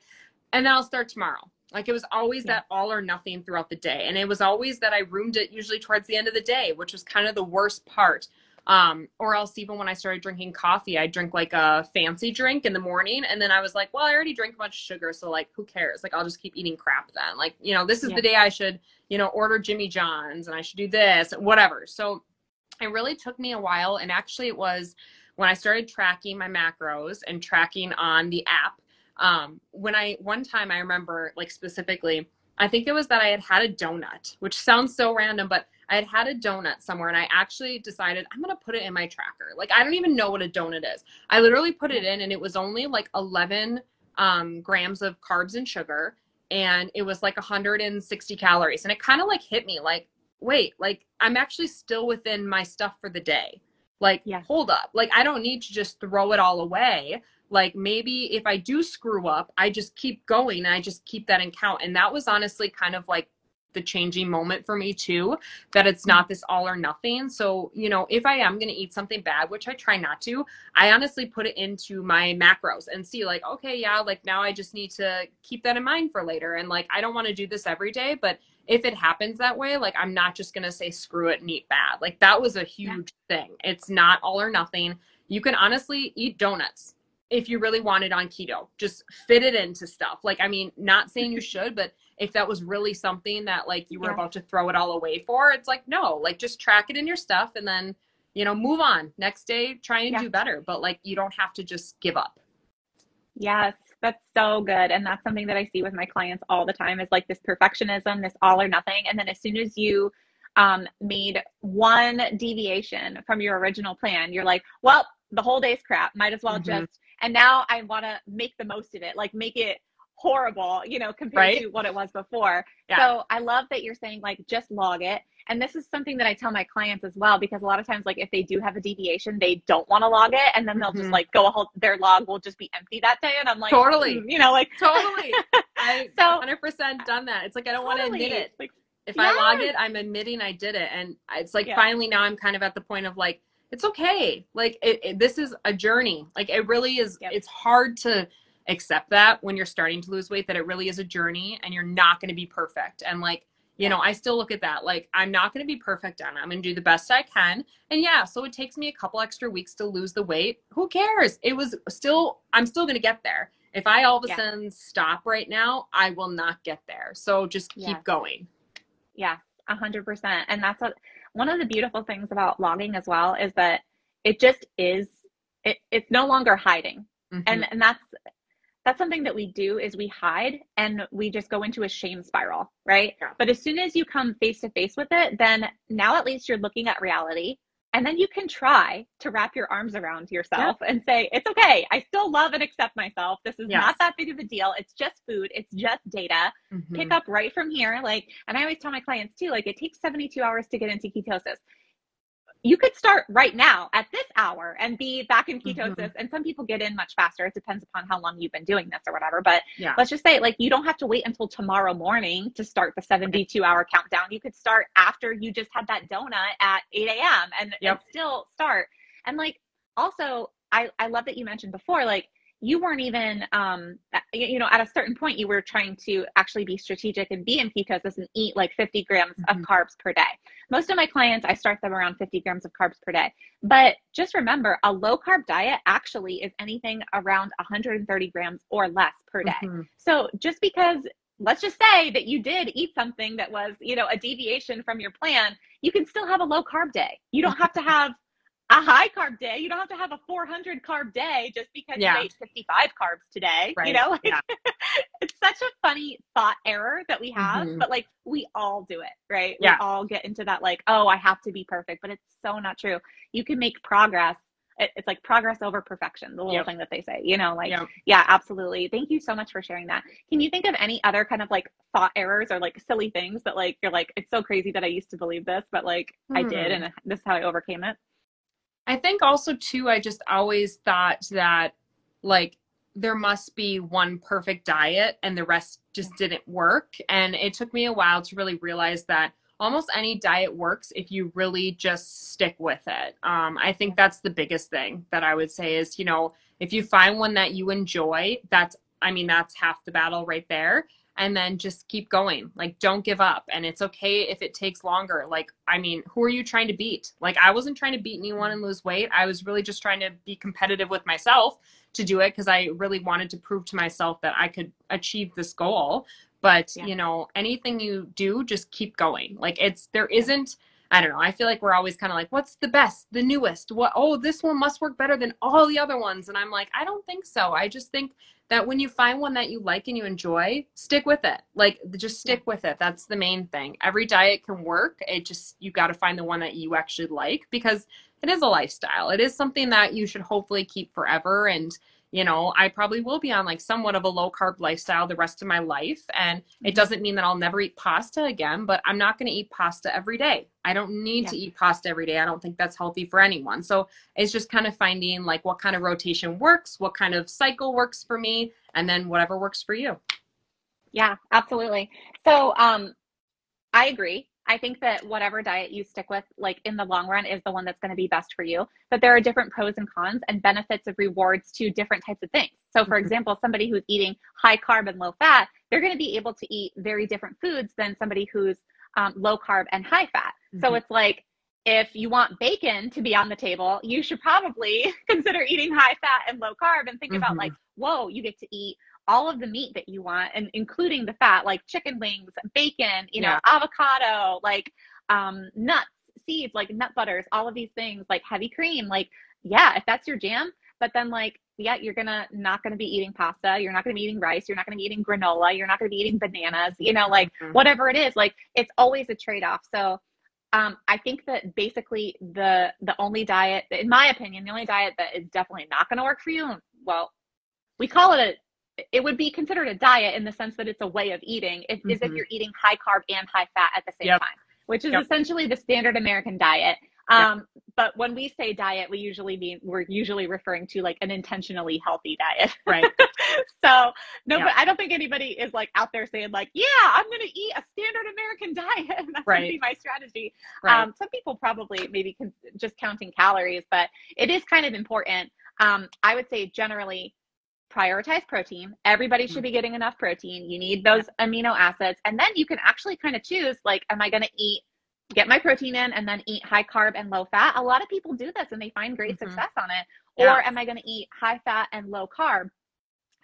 and then I'll start tomorrow like it was always yeah. that all or nothing throughout the day. And it was always that I roomed it usually towards the end of the day, which was kind of the worst part. Um, or else even when I started drinking coffee, I drink like a fancy drink in the morning. And then I was like, well, I already drink a bunch of sugar. So like, who cares? Like, I'll just keep eating crap then. Like, you know, this is yeah. the day I should, you know, order Jimmy John's and I should do this, whatever. So it really took me a while. And actually it was when I started tracking my macros and tracking on the app um, when I one time I remember like specifically, I think it was that I had had a donut, which sounds so random, but I had had a donut somewhere and I actually decided I'm going to put it in my tracker. Like I don't even know what a donut is. I literally put it in and it was only like 11 um, grams of carbs and sugar, and it was like 160 calories. And it kind of like hit me like, wait, like I'm actually still within my stuff for the day. Like, Yeah. hold up. Like, I don't need to just throw it all away. Like, maybe if I do screw up, I just keep going and I just keep that in count. And that was honestly kind of like the changing moment for me too that it's not this all or nothing. So you know if i am going to eat something bad which i try not to i honestly put it into my macros and see like okay yeah like now i just need to keep that in mind for later. And like i don't want to do this every day but if it happens that way like i'm not just going to say screw it and eat bad. Like that was a huge thing. It's not all or nothing. You can honestly eat donuts if you really want it on keto just fit it into stuff like i mean not saying you should but if that was really something that like you were Yeah. about to throw it all away for it's like no like just track it in your stuff and then you know move on next day try and Yeah. do better but like you don't have to just give up Yes, that's so good. And that's something that I see with my clients all the time is like this perfectionism, this all or nothing. And then as soon as you um, made one deviation from your original plan, you're like, well, the whole day's crap. Might as well Mhm. just, and now I want to make the most of it, like make it horrible, you know, compared Right. to what it was before. Yeah. So I love that you're saying like just log it. And this is something that I tell my clients as well, because a lot of times, like if they do have a deviation, they don't want to log it, and then they'll just Mhm. like go a whole their log will just be empty that day, and I'm like, Totally. "Hmm," you know, like totally i So- 100% done that it's like i don't want to admit it Like, if i log it i'm admitting i did it and it's like Yeah. finally now i'm kind of at the point of like it's okay. Like it, it- this is a journey. Like it really is Yep. it's hard to accept that when you're starting to lose weight that it really is a journey and you're not going to be perfect. And like you know i still look at that. Like i'm not going to be perfect on it i'm going to do the best i can. And yeah so it takes me a couple extra weeks to lose the weight. Who cares? It was still i'm still going to get there. If i all of a Yeah. sudden stop right now i will not get there. So just keep Yes. going. Yeah, a hundred percent. And that's what one of the beautiful things about logging as well is that it just is it, it's no longer hiding. Mhm. And and that's that's something that we do is we hide and we just go into a shame spiral, right? Yeah. But as soon as you come face to face with it, then now at least you're looking at reality. And then you can try to wrap your arms around yourself and say, it's okay. I still love and accept myself. This is Yes. not that big of a deal. It's just food. It's just data. Mhm. pick up right from here. Like, and I always tell my clients too, like, it takes 72 hours to get into ketosis. You could start right now at this hour and be back in ketosis. Mhm. And some people get in much faster. It depends upon how long you've been doing this or whatever. But Yeah. let's just say, like, you don't have to wait until tomorrow morning to start the 72 hour countdown. You could start after you just had that donut at 8 a.m. and, and still start. And like, also, I, I love that you mentioned before, like, you weren't even um you know at a certain point you were trying to actually be strategic and be in ketosis and eat like 50 grams of Mhm. carbs per day most of my clients i start them around 50 grams of carbs per day but just remember a low carb diet actually is anything around 130 grams or less per day Mhm. so just because let's just say that you did eat something that was you know a deviation from your plan you can still have a low carb day you don't have to have a high carb day. You don't have to have a 400 carb day just because Yeah. you ate 55 carbs today. Right. You know, like, Yeah. it's such a funny thought error that we have, Mhm. but like we all do it, right? Yeah. We all get into that like, oh, I have to be perfect, but it's so not true. You can make progress. It's like progress over perfection, the little Yep. thing that they say, you know, like, Yep. yeah, absolutely. Thank you so much for sharing that. Can you think of any other kind of like thought errors or like silly things that like you're like, it's so crazy that I used to believe this, but like I did, Hmm. and this is how I overcame it? I think also too, I just always thought that like there must be one perfect diet and the rest just didn't work. And it took me a while to really realize that almost any diet works if you really just stick with it. Um, I think that's the biggest thing that I would say is, you know, if you find one that you enjoy, that's, I mean, that's half the battle right there. And then just keep going. Like, don't give up. And it's okay if it takes longer. Like, I mean, who are you trying to beat? Like, I wasn't trying to beat anyone and lose weight. I was really just trying to be competitive with myself to do it because I really wanted to prove to myself that I could achieve this goal. But, Yeah. you know, anything you do, just keep going. Like, it's, there isn't, I don't know. I feel like we're always kind of like, what's the best, the newest? What? Oh, this one must work better than all the other ones. And I'm like, I don't think so. I just think that when you find one that you like and you enjoy, stick with it. Like, just stick with it. That's the main thing. Every diet can work. It just you got to find the one that you actually like because it is a lifestyle. It is something that you should hopefully keep forever. And you know, I probably will be on like somewhat of a low carb lifestyle the rest of my life. And it mm-hmm. doesn't mean that I'll never eat pasta again, but I'm not going to eat pasta every day. I don't need yeah. to eat pasta every day. I don't think that's healthy for anyone. So it's just kind of finding like what kind of rotation works, what kind of cycle works for me, and then whatever works for you. Yeah, absolutely. So um, I agree. I think that whatever diet you stick with, like in the long run, is the one that's going to be best for you. But there are different pros and cons and benefits of rewards to different types of things. So, for mm-hmm. example, somebody who's eating high carb and low fat, they're going to be able to eat very different foods than somebody who's um, low carb and high fat. Mm-hmm. So, it's like if you want bacon to be on the table, you should probably consider eating high fat and low carb and think mm-hmm. about like, whoa, you get to eat all of the meat that you want and including the fat like chicken wings bacon you know yeah. avocado like um, nuts seeds like nut butters all of these things like heavy cream like yeah if that's your jam but then like yeah you're gonna not gonna be eating pasta you're not gonna be eating rice you're not gonna be eating granola you're not gonna be eating bananas you know like mm-hmm. whatever it is like it's always a trade-off so um, I think that basically the the only diet, in my opinion, the only diet that is definitely not going to work for you. Well, we call it a it would be considered a diet in the sense that it's a way of eating if, mm-hmm. is if you're eating high carb and high fat at the same yep. time which is yep. essentially the standard american diet um, yep. but when we say diet we usually mean we're usually referring to like an intentionally healthy diet right so no but i don't think anybody is like out there saying like yeah i'm gonna eat a standard american diet that's right. gonna be my strategy right. um, some people probably maybe con- just counting calories but it is kind of important um, i would say generally prioritize protein. Everybody should be mm-hmm. getting enough protein. You need those amino acids. And then you can actually kind of choose like, am I going to eat, get my protein in and then eat high carb and low fat? A lot of people do this and they find great mm-hmm. success on it. Yeah. Or am I going to eat high fat and low carb?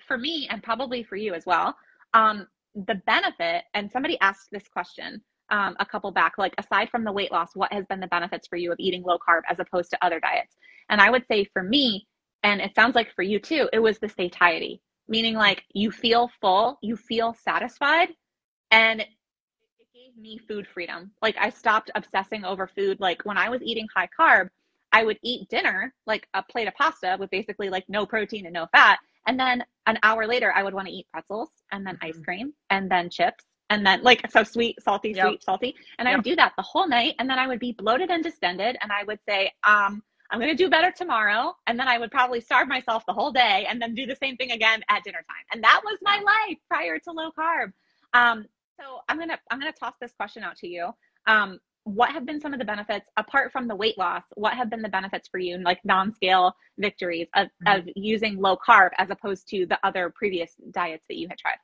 For me, and probably for you as well, um, the benefit, and somebody asked this question um, a couple back, like aside from the weight loss, what has been the benefits for you of eating low carb as opposed to other diets? And I would say for me, and it sounds like for you too, it was the satiety, meaning like you feel full, you feel satisfied, and it gave me food freedom. Like I stopped obsessing over food. Like when I was eating high carb, I would eat dinner, like a plate of pasta with basically like no protein and no fat. And then an hour later, I would want to eat pretzels and then ice mm-hmm. cream and then chips and then like so sweet, salty, yep. sweet, salty. And yep. I would do that the whole night. And then I would be bloated and distended. And I would say, um, I'm going to do better tomorrow. And then I would probably starve myself the whole day and then do the same thing again at dinner time. And that was my life prior to low carb. Um, so I'm going to, I'm going to toss this question out to you. Um, what have been some of the benefits apart from the weight loss? What have been the benefits for you, like non-scale victories of, mm-hmm. of using low carb as opposed to the other previous diets that you had tried?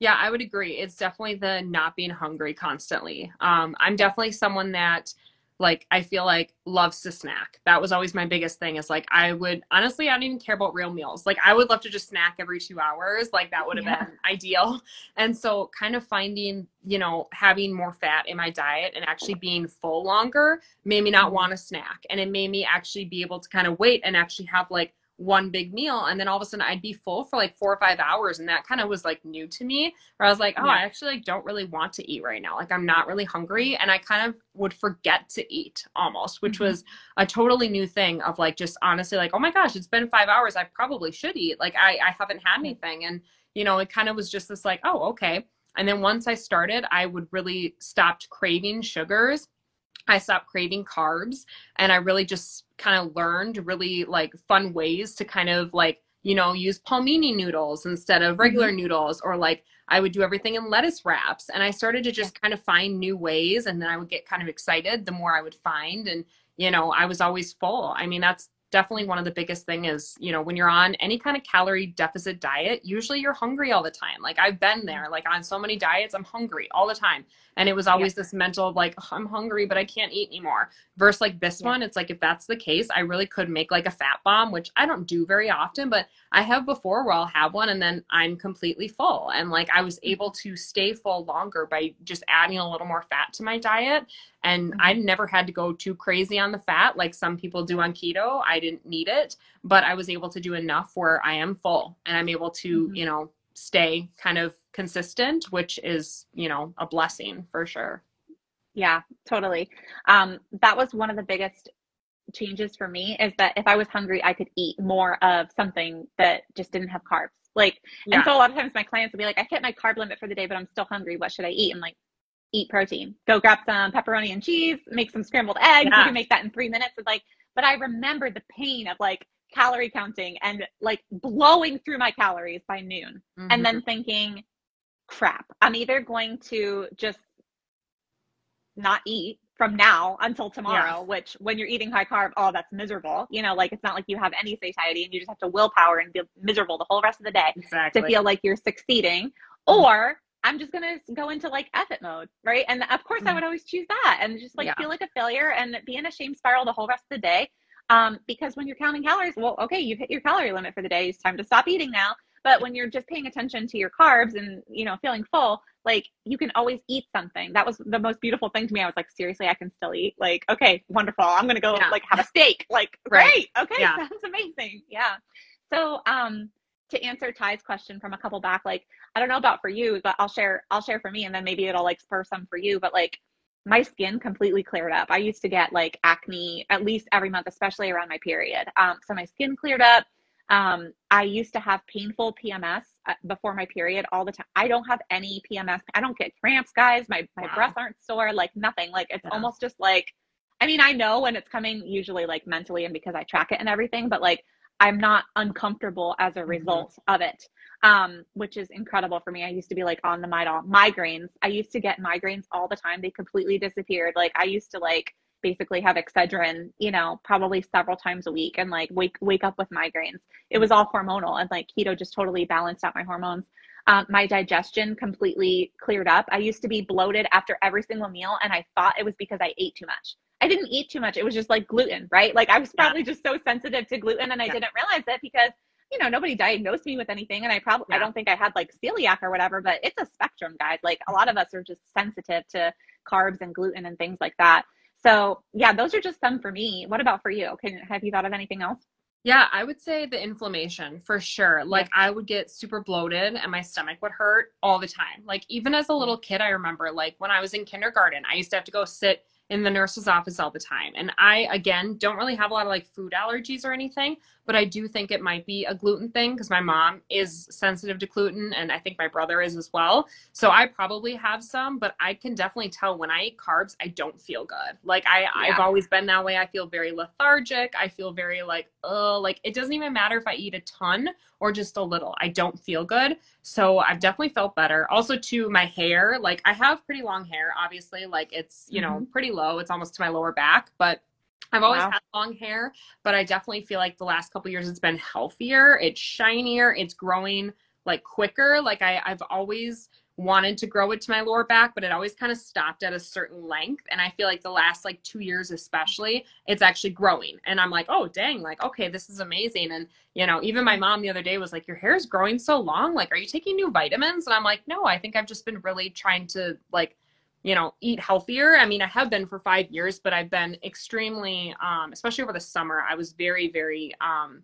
Yeah, I would agree. It's definitely the not being hungry constantly. Um, I'm definitely someone that like I feel like loves to snack. That was always my biggest thing is like I would honestly I don't even care about real meals. Like I would love to just snack every 2 hours. Like that would have yeah. been ideal. And so kind of finding, you know, having more fat in my diet and actually being full longer made me not mm-hmm. want to snack and it made me actually be able to kind of wait and actually have like one big meal and then all of a sudden I'd be full for like four or five hours and that kind of was like new to me where I was like oh yeah. I actually like don't really want to eat right now like I'm not really hungry and I kind of would forget to eat almost which mm-hmm. was a totally new thing of like just honestly like oh my gosh it's been five hours I probably should eat like I, I haven't had anything and you know it kind of was just this like oh okay and then once I started I would really stopped craving sugars I stopped craving carbs and I really just kind of learned really like fun ways to kind of like, you know, use palmini noodles instead of regular mm-hmm. noodles or like I would do everything in lettuce wraps. And I started to just kind of find new ways and then I would get kind of excited the more I would find and you know, I was always full. I mean, that's definitely one of the biggest thing is you know when you're on any kind of calorie deficit diet usually you're hungry all the time. Like i've been there like on so many diets i'm hungry all the time and it was always yeah. this mental like oh, i'm hungry but i can't eat anymore versus like this yeah. one it's like if that's the case i really could make like a fat bomb which i don't do very often but i have before where i'll have one and then i'm completely full and like i was mm-hmm. able to stay full longer by just adding a little more fat to my diet and mm-hmm. I never had to go too crazy on the fat like some people do on keto. I didn't need it, but I was able to do enough where I am full and I'm able to, mm-hmm. you know, stay kind of consistent, which is, you know, a blessing for sure. Yeah, totally. Um, that was one of the biggest changes for me is that if I was hungry, I could eat more of something that just didn't have carbs. Like, yeah. and so a lot of times my clients will be like, I hit my carb limit for the day, but I'm still hungry. What should I eat? I'm like, eat protein. Go grab some pepperoni and cheese, make some scrambled eggs. Yeah. You can make that in three minutes. And like, but I remember the pain of like calorie counting and like blowing through my calories by noon mm-hmm. and then mm-hmm. thinking, crap, I'm either going to just not eat from now until tomorrow, yeah. which when you're eating high carb, oh, that's miserable. You know, like it's not like you have any satiety and you just have to willpower and be miserable the whole rest of the day exactly. to feel like you're succeeding. Mm-hmm. Or I'm just gonna go into like effort mode, right? And of course, mm-hmm. I would always choose that and just like yeah. feel like a failure and be in a shame spiral the whole rest of the day. Um, because when you're counting calories, well, okay, you've hit your calorie limit for the day. It's time to stop eating now. But when you're just paying attention to your carbs and you know feeling full, like you can always eat something. That was the most beautiful thing to me. I was like, seriously, I can still eat. Like, okay, wonderful. I'm gonna go yeah. like have a steak. Like, right. great. Okay, yeah. sounds amazing. Yeah. So, um, to answer Ty's question from a couple back, like I don't know about for you, but I'll share I'll share for me and then maybe it'll like spur some for you. But like my skin completely cleared up. I used to get like acne at least every month, especially around my period. Um, so my skin cleared up. Um, I used to have painful PMS uh, before my period all the time. I don't have any PMS. I don't get cramps, guys. My my wow. breasts aren't sore, like nothing. Like it's almost just like I mean, I know when it's coming usually like mentally and because I track it and everything, but like I'm not uncomfortable as a mm-hmm. result mm-hmm. of it, um, which is incredible for me. I used to be like on the Midol. Migraines. I used to get migraines all the time. They completely disappeared. Like I used to like basically have Excedrin, you know, probably several times a week and like wake wake up with migraines. It was all hormonal and like keto just totally balanced out my hormones. Um, my digestion completely cleared up. I used to be bloated after every single meal and I thought it was because I ate too much. I didn't eat too much. It was just like gluten, right? Like I was probably yeah. just so sensitive to gluten and I yeah. didn't realize it because you know nobody diagnosed me with anything and I probably yeah. I don't think I had like celiac or whatever, but it's a spectrum, guys. Like a lot of us are just sensitive to carbs and gluten and things like that. So yeah, those are just some for me. What about for you? Can have you thought of anything else? Yeah, I would say the inflammation for sure. Like yeah. I would get super bloated and my stomach would hurt all the time. Like even as a little kid, I remember like when I was in kindergarten, I used to have to go sit in the nurse's office all the time. And I, again, don't really have a lot of like food allergies or anything, but I do think it might be a gluten thing because my mom is sensitive to gluten and I think my brother is as well. So I probably have some, but I can definitely tell when I eat carbs, I don't feel good. Like I, yeah. I've always been that way. I feel very lethargic. I feel very like, oh, like it doesn't even matter if I eat a ton or just a little. I don't feel good. So I've definitely felt better. Also, to my hair, like I have pretty long hair, obviously, like it's, you know, mm-hmm. pretty low. It's almost to my lower back, but I've always wow. had long hair, but I definitely feel like the last couple years it's been healthier, it's shinier, it's growing like quicker. Like I, I've always wanted to grow it to my lower back, but it always kind of stopped at a certain length. And I feel like the last like two years, especially, it's actually growing. And I'm like, oh, dang, like, okay, this is amazing. And, you know, even my mom the other day was like, your hair is growing so long. Like, are you taking new vitamins? And I'm like, no, I think I've just been really trying to like you know eat healthier i mean i have been for five years but i've been extremely um, especially over the summer i was very very um,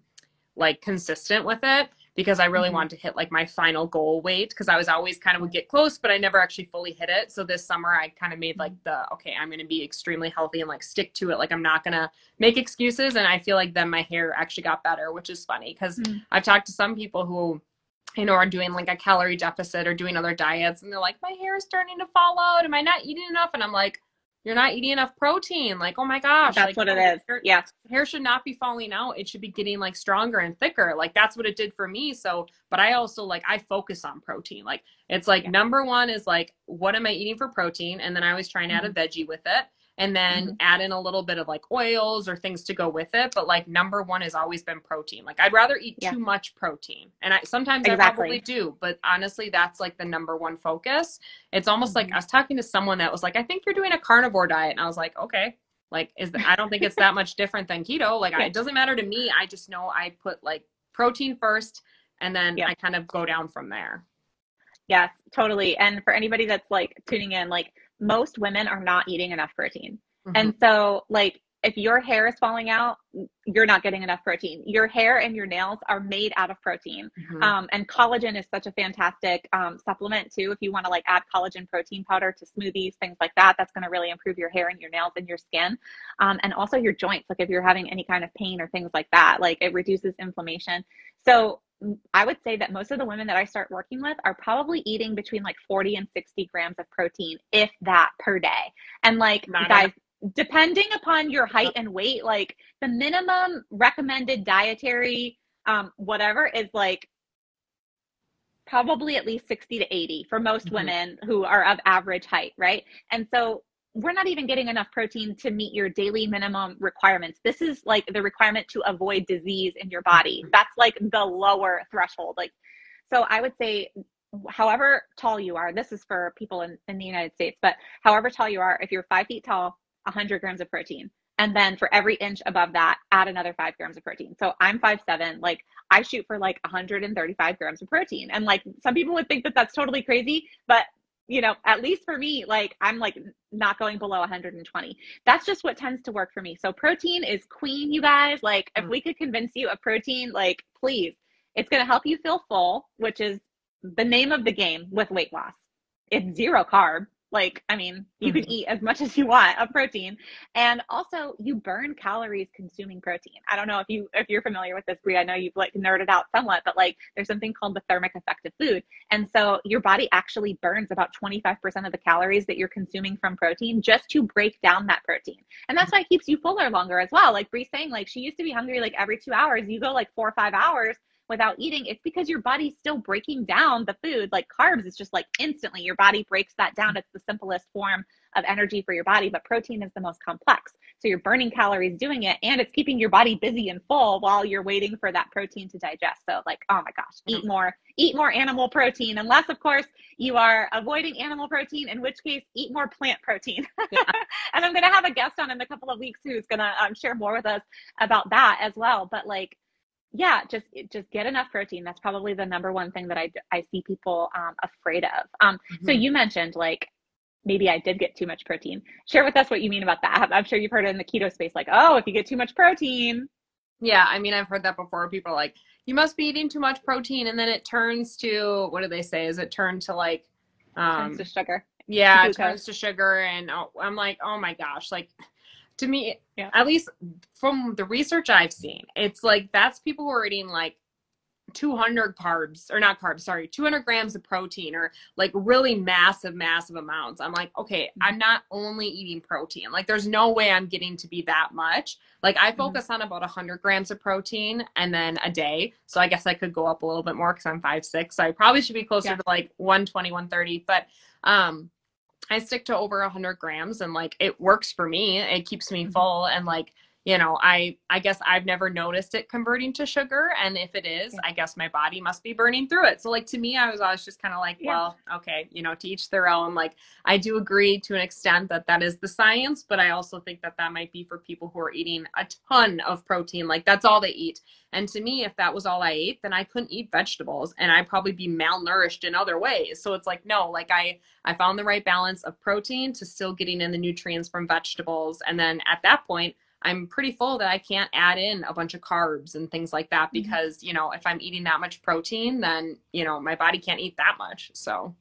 like consistent with it because i really mm-hmm. wanted to hit like my final goal weight because i was always kind of would get close but i never actually fully hit it so this summer i kind of made like the okay i'm going to be extremely healthy and like stick to it like i'm not going to make excuses and i feel like then my hair actually got better which is funny because mm-hmm. i've talked to some people who you know, are doing like a calorie deficit or doing other diets, and they're like, my hair is starting to fall out. Am I not eating enough? And I'm like, you're not eating enough protein. Like, oh my gosh, that's like, what it is. Hair, yeah, hair should not be falling out. It should be getting like stronger and thicker. Like that's what it did for me. So, but I also like I focus on protein. Like it's like yeah. number one is like what am I eating for protein, and then I always try and add mm-hmm. a veggie with it and then mm-hmm. add in a little bit of like oils or things to go with it. But like number one has always been protein. Like I'd rather eat yeah. too much protein. And I sometimes exactly. I probably do, but honestly, that's like the number one focus. It's almost mm-hmm. like I was talking to someone that was like, I think you're doing a carnivore diet. And I was like, okay. Like is the, I don't think it's that much different than keto. Like yeah. I, it doesn't matter to me. I just know I put like protein first and then yeah. I kind of go down from there. Yes, totally. And for anybody that's like tuning in, like most women are not eating enough protein. Mm-hmm. And so, like, if your hair is falling out, you're not getting enough protein. Your hair and your nails are made out of protein. Mm-hmm. Um, and collagen is such a fantastic um, supplement too. If you want to like add collagen protein powder to smoothies, things like that, that's going to really improve your hair and your nails and your skin. Um, and also your joints. Like if you're having any kind of pain or things like that, like it reduces inflammation. So I would say that most of the women that I start working with are probably eating between like 40 and 60 grams of protein, if that per day. And like, Not guys, enough. depending upon your height and weight, like the minimum recommended dietary, um, whatever is like probably at least 60 to 80 for most mm-hmm. women who are of average height, right? And so we're not even getting enough protein to meet your daily minimum requirements. This is like the requirement to avoid disease in your body. Mm-hmm. That's like the lower threshold. Like, so I would say, however tall you are, this is for people in, in the United States, but however tall you are, if you're five feet tall, 100 grams of protein. And then for every inch above that, add another five grams of protein. So I'm five seven. Like I shoot for like 135 grams of protein. And like some people would think that that's totally crazy, but you know, at least for me, like I'm like not going below 120. That's just what tends to work for me. So protein is queen, you guys. Like if mm. we could convince you of protein, like please, it's going to help you feel full, which is the name of the game with weight loss. It's zero carb. Like, I mean, you mm-hmm. can eat as much as you want of protein. And also you burn calories consuming protein. I don't know if you if you're familiar with this, Bri. I know you've like nerded out somewhat, but like there's something called the thermic effect of food. And so your body actually burns about 25% of the calories that you're consuming from protein just to break down that protein. And that's why it keeps you fuller longer as well. Like Bri's saying, like she used to be hungry like every two hours. You go like four or five hours without eating, it's because your body's still breaking down the food. Like carbs, it's just like instantly your body breaks that down. It's the simplest form of energy for your body, but protein is the most complex. So you're burning calories doing it and it's keeping your body busy and full while you're waiting for that protein to digest. So like, oh my gosh, eat more, eat more animal protein. Unless of course you are avoiding animal protein, in which case eat more plant protein. Yeah. and I'm going to have a guest on in a couple of weeks who's going to um, share more with us about that as well. But like, yeah, just just get enough protein. That's probably the number one thing that I I see people um, afraid of. Um, mm-hmm. So you mentioned like maybe I did get too much protein. Share with us what you mean about that. I'm sure you've heard it in the keto space, like, oh, if you get too much protein. Yeah, I mean, I've heard that before. People are like, you must be eating too much protein, and then it turns to what do they say? Is it turned to like um, turns to sugar? Yeah, it turns to sugar, and oh, I'm like, oh my gosh, like to me, yeah. at least from the research I've seen, it's like that's people who are eating like 200 carbs or not carbs sorry 200 grams of protein or like really massive massive amounts i'm like okay mm-hmm. i'm not only eating protein like there's no way i'm getting to be that much like i mm-hmm. focus mm-hmm. on about 100 grams of protein and then a day so i guess i could go up a little bit more because i'm five six so i probably should be closer yeah. to like 120 130 but um I stick to over 100 grams and like it works for me. It keeps me mm-hmm. full and like you know i i guess i've never noticed it converting to sugar and if it is i guess my body must be burning through it. So like to me i was always just kind of like yeah. well okay you know to each their own. Like i do agree to an extent that that is the science but i also think that that might be for people who are eating a ton of protein like that's all they eat. And to me if that was all i ate then i couldn't eat vegetables and i'd probably be malnourished in other ways. So it's like no like i i found the right balance of protein to still getting in the nutrients from vegetables and then at that point I'm pretty full that I can't add in a bunch of carbs and things like that mm-hmm. because, you know, if I'm eating that much protein, then, you know, my body can't eat that much. So,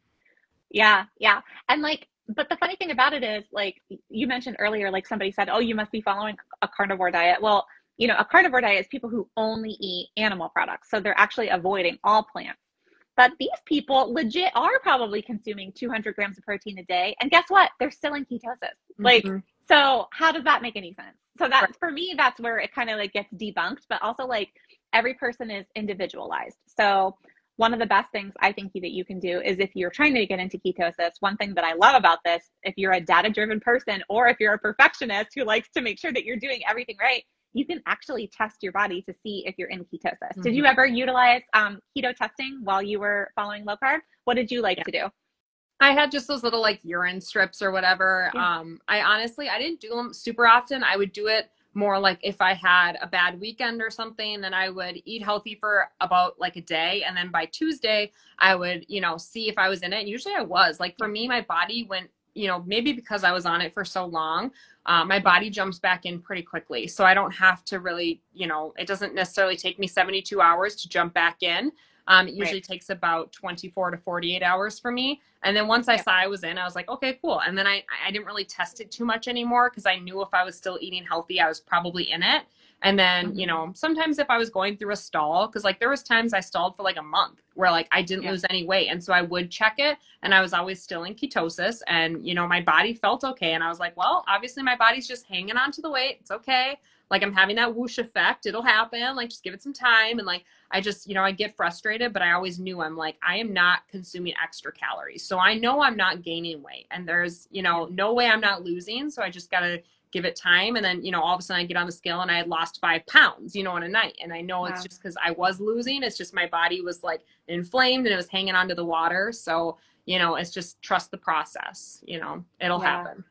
yeah, yeah. And like, but the funny thing about it is, like you mentioned earlier, like somebody said, oh, you must be following a carnivore diet. Well, you know, a carnivore diet is people who only eat animal products. So they're actually avoiding all plants. But these people legit are probably consuming 200 grams of protein a day. And guess what? They're still in ketosis. Like, mm-hmm. so how does that make any sense? So that right. for me that's where it kind of like gets debunked but also like every person is individualized so one of the best things i think that you can do is if you're trying to get into ketosis one thing that i love about this if you're a data driven person or if you're a perfectionist who likes to make sure that you're doing everything right you can actually test your body to see if you're in ketosis mm-hmm. did you ever utilize um, keto testing while you were following low carb what did you like yeah. to do I had just those little like urine strips or whatever. Yeah. Um, I honestly I didn't do them super often. I would do it more like if I had a bad weekend or something, then I would eat healthy for about like a day. And then by Tuesday, I would, you know, see if I was in it. And usually I was. Like for me, my body went you know, maybe because I was on it for so long, uh, my body jumps back in pretty quickly. So I don't have to really, you know, it doesn't necessarily take me 72 hours to jump back in. Um, it usually right. takes about 24 to 48 hours for me. And then once I saw I was in, I was like, okay, cool. And then I, I didn't really test it too much anymore because I knew if I was still eating healthy, I was probably in it. And then, mm-hmm. you know, sometimes if I was going through a stall, because like there was times I stalled for like a month where like I didn't yeah. lose any weight. And so I would check it and I was always still in ketosis and, you know, my body felt okay. And I was like, well, obviously my body's just hanging on to the weight. It's okay. Like I'm having that whoosh effect. It'll happen. Like just give it some time. And like I just, you know, I get frustrated, but I always knew I'm like, I am not consuming extra calories. So I know I'm not gaining weight. And there's, you know, no way I'm not losing. So I just gotta give it time. And then, you know, all of a sudden I get on the scale and I had lost five pounds, you know, in a night. And I know wow. it's just because I was losing. It's just my body was like inflamed and it was hanging onto the water. So, you know, it's just trust the process, you know, it'll yeah. happen.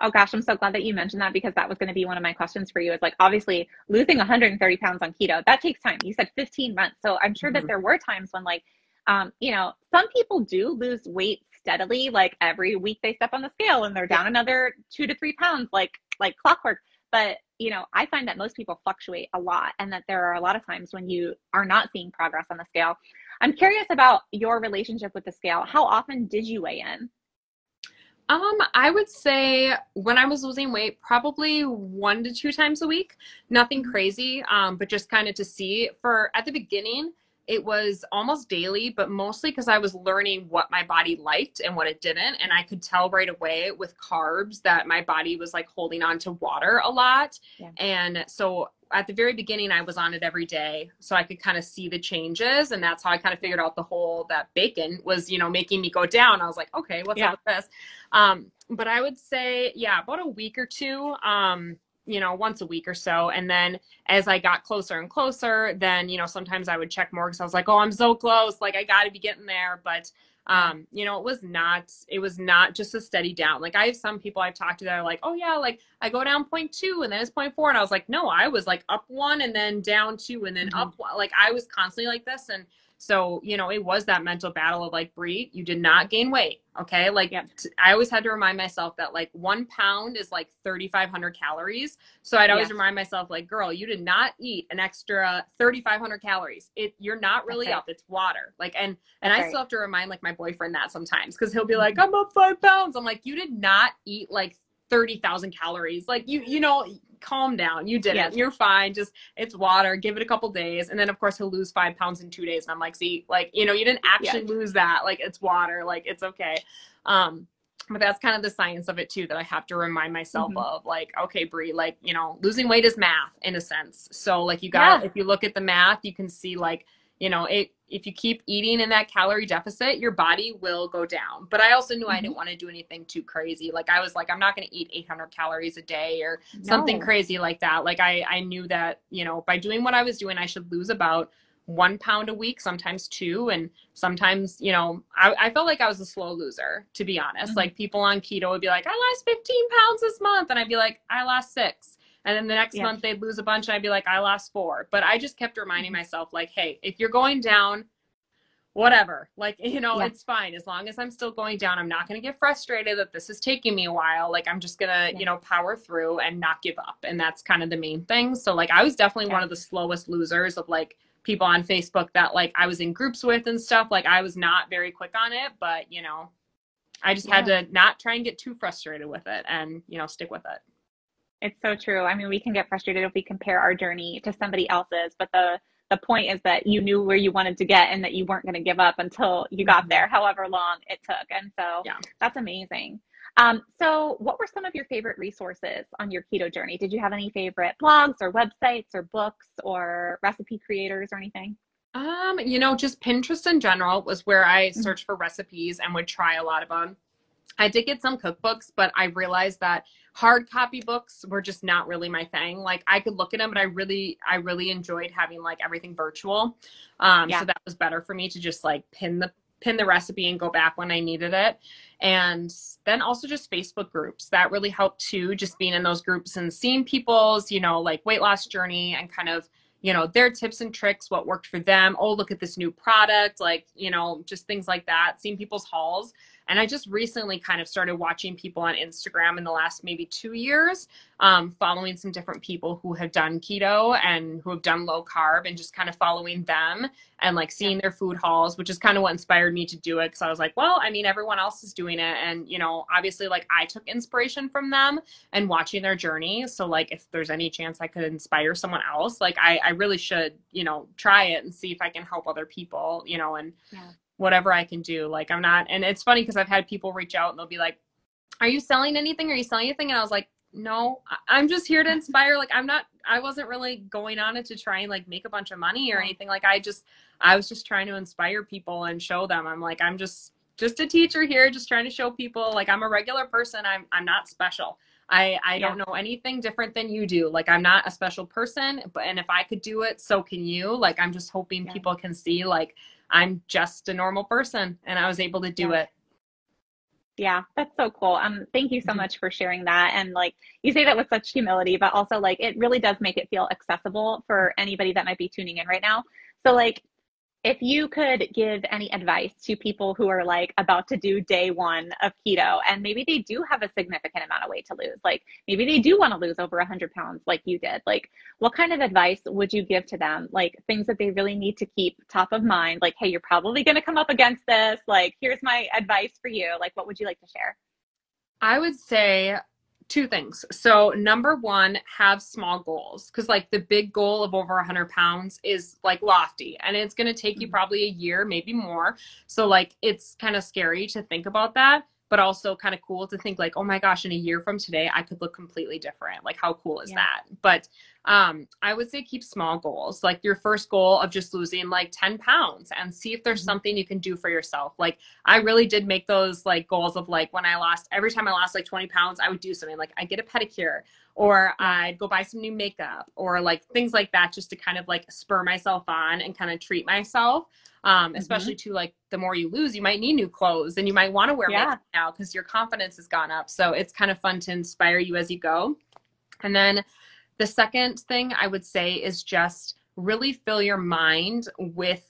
Oh gosh, I'm so glad that you mentioned that because that was going to be one of my questions for you. Is like obviously losing 130 pounds on keto that takes time. You said 15 months, so I'm sure mm-hmm. that there were times when like, um, you know, some people do lose weight steadily. Like every week they step on the scale and they're down another two to three pounds, like like clockwork. But you know, I find that most people fluctuate a lot, and that there are a lot of times when you are not seeing progress on the scale. I'm curious about your relationship with the scale. How often did you weigh in? Um, I would say when I was losing weight, probably one to two times a week. Nothing mm-hmm. crazy, um, but just kind of to see. For at the beginning, it was almost daily, but mostly because I was learning what my body liked and what it didn't. And I could tell right away with carbs that my body was like holding on to water a lot. Yeah. And so at the very beginning, I was on it every day. So I could kind of see the changes. And that's how I kind of figured out the whole that bacon was, you know, making me go down. I was like, okay, what's yeah. up with this? Um, but I would say, yeah, about a week or two. Um, you know, once a week or so. And then as I got closer and closer, then, you know, sometimes I would check more because I was like, oh, I'm so close. Like, I got to be getting there. But, um, you know, it was not, it was not just a steady down. Like, I have some people I've talked to that are like, oh, yeah, like I go down point two and then it's point four. And I was like, no, I was like up one and then down two and then mm-hmm. up. Like, I was constantly like this. And, so, you know, it was that mental battle of like, Bri, you did not gain weight. Okay. Like, yep. t- I always had to remind myself that like one pound is like 3,500 calories. So I'd always remind myself, like, girl, you did not eat an extra 3,500 calories. It, you're not really okay. up. It's water. Like, and, and I still have to remind like my boyfriend that sometimes because he'll be mm-hmm. like, I'm up five pounds. I'm like, you did not eat like 30,000 calories. Like you, you know, calm down. You did yes. it. You're fine. Just it's water. Give it a couple days. And then of course he'll lose five pounds in two days. And I'm like, see, like, you know, you didn't actually yes. lose that. Like it's water. Like it's okay. Um, but that's kind of the science of it too that I have to remind myself mm-hmm. of like, okay, Bri, like, you know, losing weight is math in a sense. So like you got, yeah. if you look at the math, you can see like, you know, it, if you keep eating in that calorie deficit, your body will go down. But I also knew mm-hmm. I didn't want to do anything too crazy. Like I was like, I'm not going to eat 800 calories a day or no. something crazy like that. Like I, I knew that, you know, by doing what I was doing, I should lose about one pound a week, sometimes two. And sometimes, you know, I, I felt like I was a slow loser, to be honest. Mm-hmm. Like people on keto would be like, I lost 15 pounds this month. And I'd be like, I lost six and then the next yeah. month they'd lose a bunch and I'd be like, I lost four. But I just kept reminding mm-hmm. myself, like, hey, if you're going down, whatever. Like, you know, yeah. it's fine. As long as I'm still going down, I'm not going to get frustrated that this is taking me a while. Like, I'm just going to, yeah. you know, power through and not give up. And that's kind of the main thing. So, like, I was definitely one of the slowest losers of like people on Facebook that like I was in groups with and stuff. Like, I was not very quick on it, but, you know, I just had to not try and get too frustrated with it and, you know, stick with it. It's so true. I mean, we can get frustrated if we compare our journey to somebody else's, but the the point is that you knew where you wanted to get and that you weren't going to give up until you got mm-hmm. there, however long it took. And so yeah. that's amazing. Um, so, what were some of your favorite resources on your keto journey? Did you have any favorite blogs or websites or books or recipe creators or anything? Um, you know, just Pinterest in general was where I mm-hmm. searched for recipes and would try a lot of them. I did get some cookbooks, but I realized that hard copy books were just not really my thing. Like I could look at them, but I really, I really enjoyed having like everything virtual. Um, yeah. so that was better for me to just like pin the pin the recipe and go back when I needed it. And then also just Facebook groups that really helped too, just being in those groups and seeing people's, you know, like weight loss journey and kind of, you know, their tips and tricks, what worked for them. Oh, look at this new product, like, you know, just things like that, seeing people's hauls And I just recently kind of started watching people on Instagram in the last maybe two years, um, following some different people who have done keto and who have done low carb and just kind of following them and like seeing their food hauls, which is kind of what inspired me to do it. Cause I was like, well, I mean, everyone else is doing it. And, you know, obviously like I took inspiration from them and watching their journey. So like if there's any chance I could inspire someone else, like I, I really should, you know, try it and see if I can help other people, you know, and yeah. Whatever I can do. Like I'm not, and it's funny because I've had people reach out and they'll be like, are you selling anything? Are you selling anything? And I was like, no, I'm just here to inspire. Like I'm not, I wasn't really going on it to try and like make a bunch of money or anything. Like I just, I was just trying to inspire people and show them. I'm like, I'm just, just a teacher here, just trying to show people like I'm a regular person. I'm, I'm not special. I, I yeah. don't know anything different than you do. Like I'm not a special person, but and if I could do it, so can you. Like I'm just hoping yeah. people can see like I'm just a normal person and I was able to do yeah. it. Yeah, that's so cool. Um, thank you so mm-hmm. much for sharing that. And like you say that with such humility, but also like it really does make it feel accessible for anybody that might be tuning in right now. So like if you could give any advice to people who are like about to do day one of keto and maybe they do have a significant amount of weight to lose, like maybe they do want to lose over 100 pounds like you did, like what kind of advice would you give to them? Like things that they really need to keep top of mind, like, hey, you're probably going to come up against this. Like, here's my advice for you. Like, what would you like to share? I would say two things. So, number one, have small goals because, like, the big goal of over a 100 pounds is like lofty and it's going to take you mm-hmm. probably a year, maybe more. So, like, it's kind of scary to think about that, but also kind of cool to think, like, oh my gosh, in a year from today, I could look completely different. Like, how cool is yeah. that? But um, I would say keep small goals, like your first goal of just losing like 10 pounds and see if there's mm-hmm. something you can do for yourself. Like I really did make those like goals of like when I lost, every time I lost like 20 pounds, I would do something like I get a pedicure or I'd go buy some new makeup or like things like that just to kind of like spur myself on and kind of treat myself. Um, mm-hmm. especially mm-hmm. to like the more you lose, you might need new clothes and you might want to wear yeah. makeup now because your confidence has gone up. So it's kind of fun to inspire you as you go. And then the second thing I would say is just really fill your mind with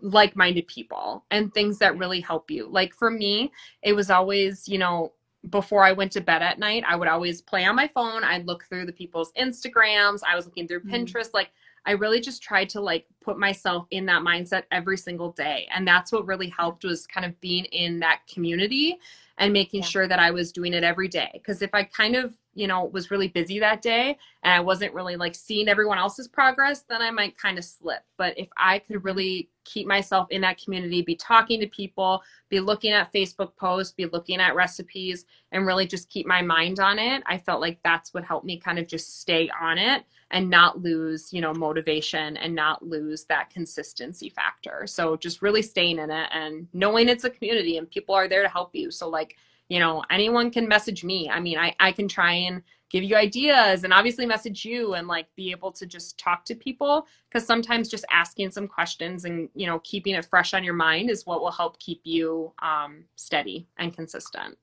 like minded people and things that really help you. Like for me, it was always, you know, before I went to bed at night, I would always play on my phone. I'd look through the people's Instagrams. I was looking through mm-hmm. Pinterest. Like I really just tried to like put myself in that mindset every single day. And that's what really helped was kind of being in that community and making yeah. sure that I was doing it every day. Because if I kind of, you know, was really busy that day and I wasn't really like seeing everyone else's progress, then I might kind of slip. But if I could really keep myself in that community, be talking to people, be looking at Facebook posts, be looking at recipes, and really just keep my mind on it, I felt like that's what helped me kind of just stay on it and not lose, you know, motivation and not lose that consistency factor. So just really staying in it and knowing it's a community and people are there to help you. So like, you know, anyone can message me. I mean, I, I can try and give you ideas and obviously message you and like be able to just talk to people. Because sometimes just asking some questions and you know keeping it fresh on your mind is what will help keep you um, steady and consistent.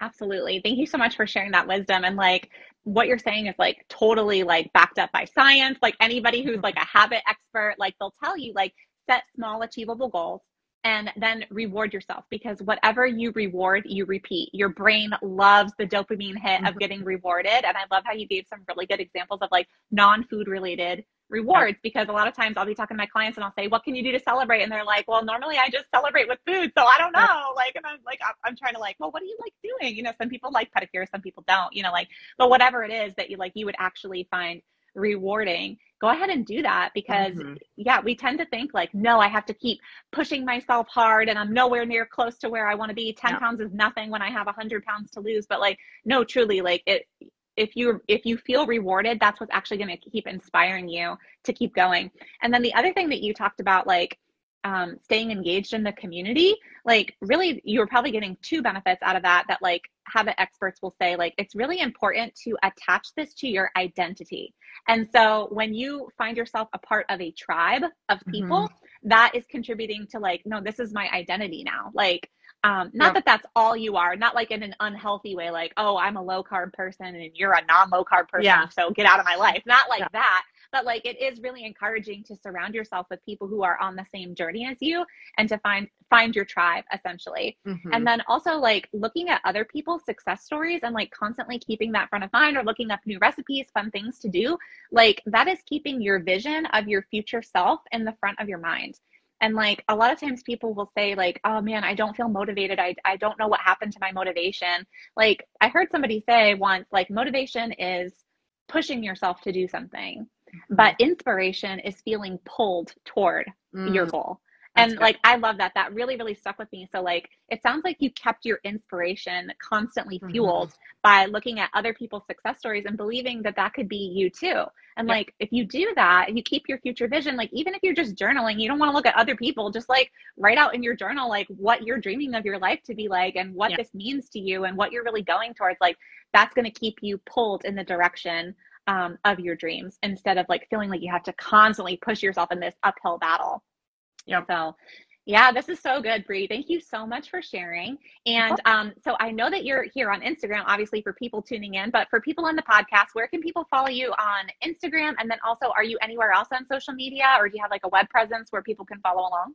Absolutely. Thank you so much for sharing that wisdom and like what you're saying is like totally like backed up by science. Like anybody who's like a habit expert like they'll tell you like set small achievable goals and then reward yourself because whatever you reward, you repeat. Your brain loves the dopamine hit of mm-hmm. getting rewarded. And I love how you gave some really good examples of like non food related rewards because a lot of times I'll be talking to my clients and I'll say, What can you do to celebrate? And they're like, Well, normally I just celebrate with food. So I don't know. Like, and I'm like, I'm trying to like, Well, what do you like doing? You know, some people like pedicure, some people don't, you know, like, but whatever it is that you like, you would actually find rewarding go ahead and do that because mm-hmm. yeah we tend to think like no i have to keep pushing myself hard and i'm nowhere near close to where i want to be 10 yeah. pounds is nothing when i have 100 pounds to lose but like no truly like it if you if you feel rewarded that's what's actually going to keep inspiring you to keep going and then the other thing that you talked about like um, staying engaged in the community like really you're probably getting two benefits out of that that like habit experts will say like it's really important to attach this to your identity and so when you find yourself a part of a tribe of people mm-hmm. that is contributing to like no this is my identity now like Um, not yep. that that's all you are, not like in an unhealthy way, like, oh, I'm a low carb person and you're a non low carb person, yeah. so get out of my life. Not like yeah. that, but like it is really encouraging to surround yourself with people who are on the same journey as you and to find find your tribe essentially. Mm-hmm. And then also like looking at other people's success stories and like constantly keeping that front of mind or looking up new recipes, fun things to do, like that is keeping your vision of your future self in the front of your mind. And like a lot of times people will say like, "Oh man, I don't feel motivated. I I don't know what happened to my motivation." Like I heard somebody say once like motivation is pushing yourself to do something but inspiration is feeling pulled toward mm. your goal and good. like i love that that really really stuck with me so like it sounds like you kept your inspiration constantly mm-hmm. fueled mm-hmm. by looking at other people's success stories and believing that that could be you too and like if you do that you keep your future vision like even if you're just journaling you don't want to look at other people just like write out in your journal like what you're dreaming of your life to be like and what this means to you and what you're really going towards like that's going to keep you pulled in the direction um, of your dreams instead of like feeling like you have to constantly push yourself in this uphill battle. Yeah. So yeah, this is so good, Bri. Thank you so much for sharing. And um, so I know that you're here on Instagram, obviously for people tuning in, but for people on the podcast, where can people follow you on Instagram? And then also, are you anywhere else on social media, or do you have like a web presence where people can follow along?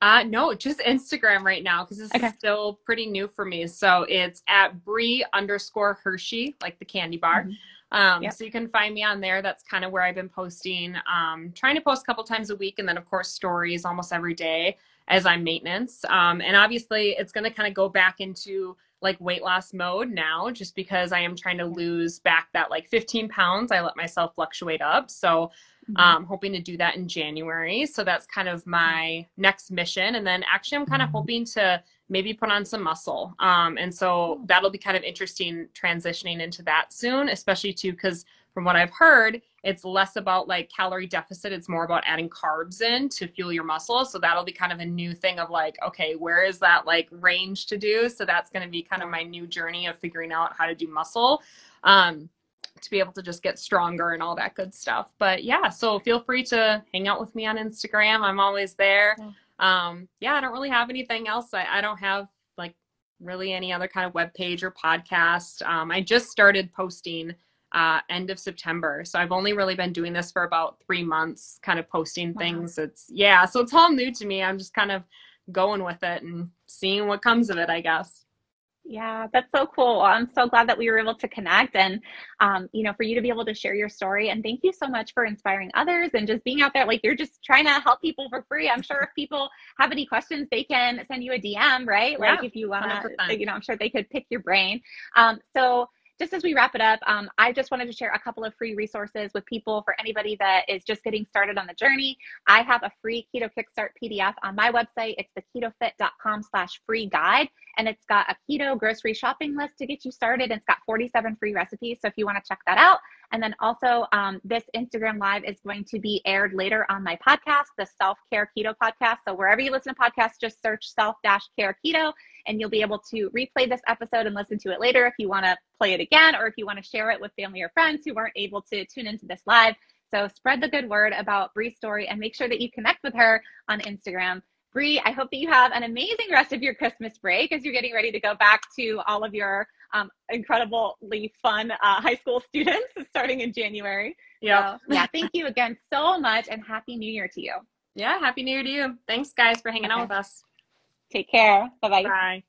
Uh, no, just Instagram right now because this okay. is still pretty new for me. So it's at Bri underscore Hershey, like the candy bar. Mm-hmm. Um, yep. So you can find me on there. That's kind of where I've been posting. Um, trying to post a couple times a week, and then of course stories almost every day as I'm maintenance. Um, and obviously, it's going to kind of go back into like weight loss mode now, just because I am trying to lose back that like 15 pounds. I let myself fluctuate up, so. Um, hoping to do that in January. So that's kind of my next mission. And then actually, I'm kind of mm-hmm. hoping to maybe put on some muscle. Um, and so that'll be kind of interesting transitioning into that soon, especially too, because from what I've heard, it's less about like calorie deficit. It's more about adding carbs in to fuel your muscles. So that'll be kind of a new thing of like, okay, where is that like range to do? So that's going to be kind of my new journey of figuring out how to do muscle. Um, to be able to just get stronger and all that good stuff. But yeah, so feel free to hang out with me on Instagram. I'm always there. Yeah um, yeah, I don't really have anything else. I, I don't have like really any other kind of web page or podcast. Um, I just started posting uh, end of September. So I've only really been doing this for about three months, kind of posting wow. things. It's yeah, so it's all new to me. I'm just kind of going with it and seeing what comes of it, I guess. Yeah, that's so cool. I'm so glad that we were able to connect and, um, you know, for you to be able to share your story. And thank you so much for inspiring others and just being out there. Like you're just trying to help people for free. I'm sure if people have any questions, they can send you a DM, right? Like if you want to, you know, I'm sure they could pick your brain. Um, so just as we wrap it up, um, I just wanted to share a couple of free resources with people for anybody that is just getting started on the journey. I have a free Keto Kickstart PDF on my website. It's the ketofit.com slash free guide. And it's got a keto grocery shopping list to get you started. It's got 47 free recipes. So if you want to check that out. And then also, um, this Instagram Live is going to be aired later on my podcast, the Self Care Keto Podcast. So wherever you listen to podcasts, just search Self Care Keto and you'll be able to replay this episode and listen to it later if you want to play it again or if you want to share it with family or friends who weren't able to tune into this live. So spread the good word about Bri's story and make sure that you connect with her on Instagram. Bri, I hope that you have an amazing rest of your Christmas break as you're getting ready to go back to all of your um, incredibly fun uh, high school students starting in January. Yeah. So, yeah. Thank you again so much and Happy New Year to you. Yeah. Happy New Year to you. Thanks, guys, for hanging okay. out with us. Take care. Bye-bye. Bye.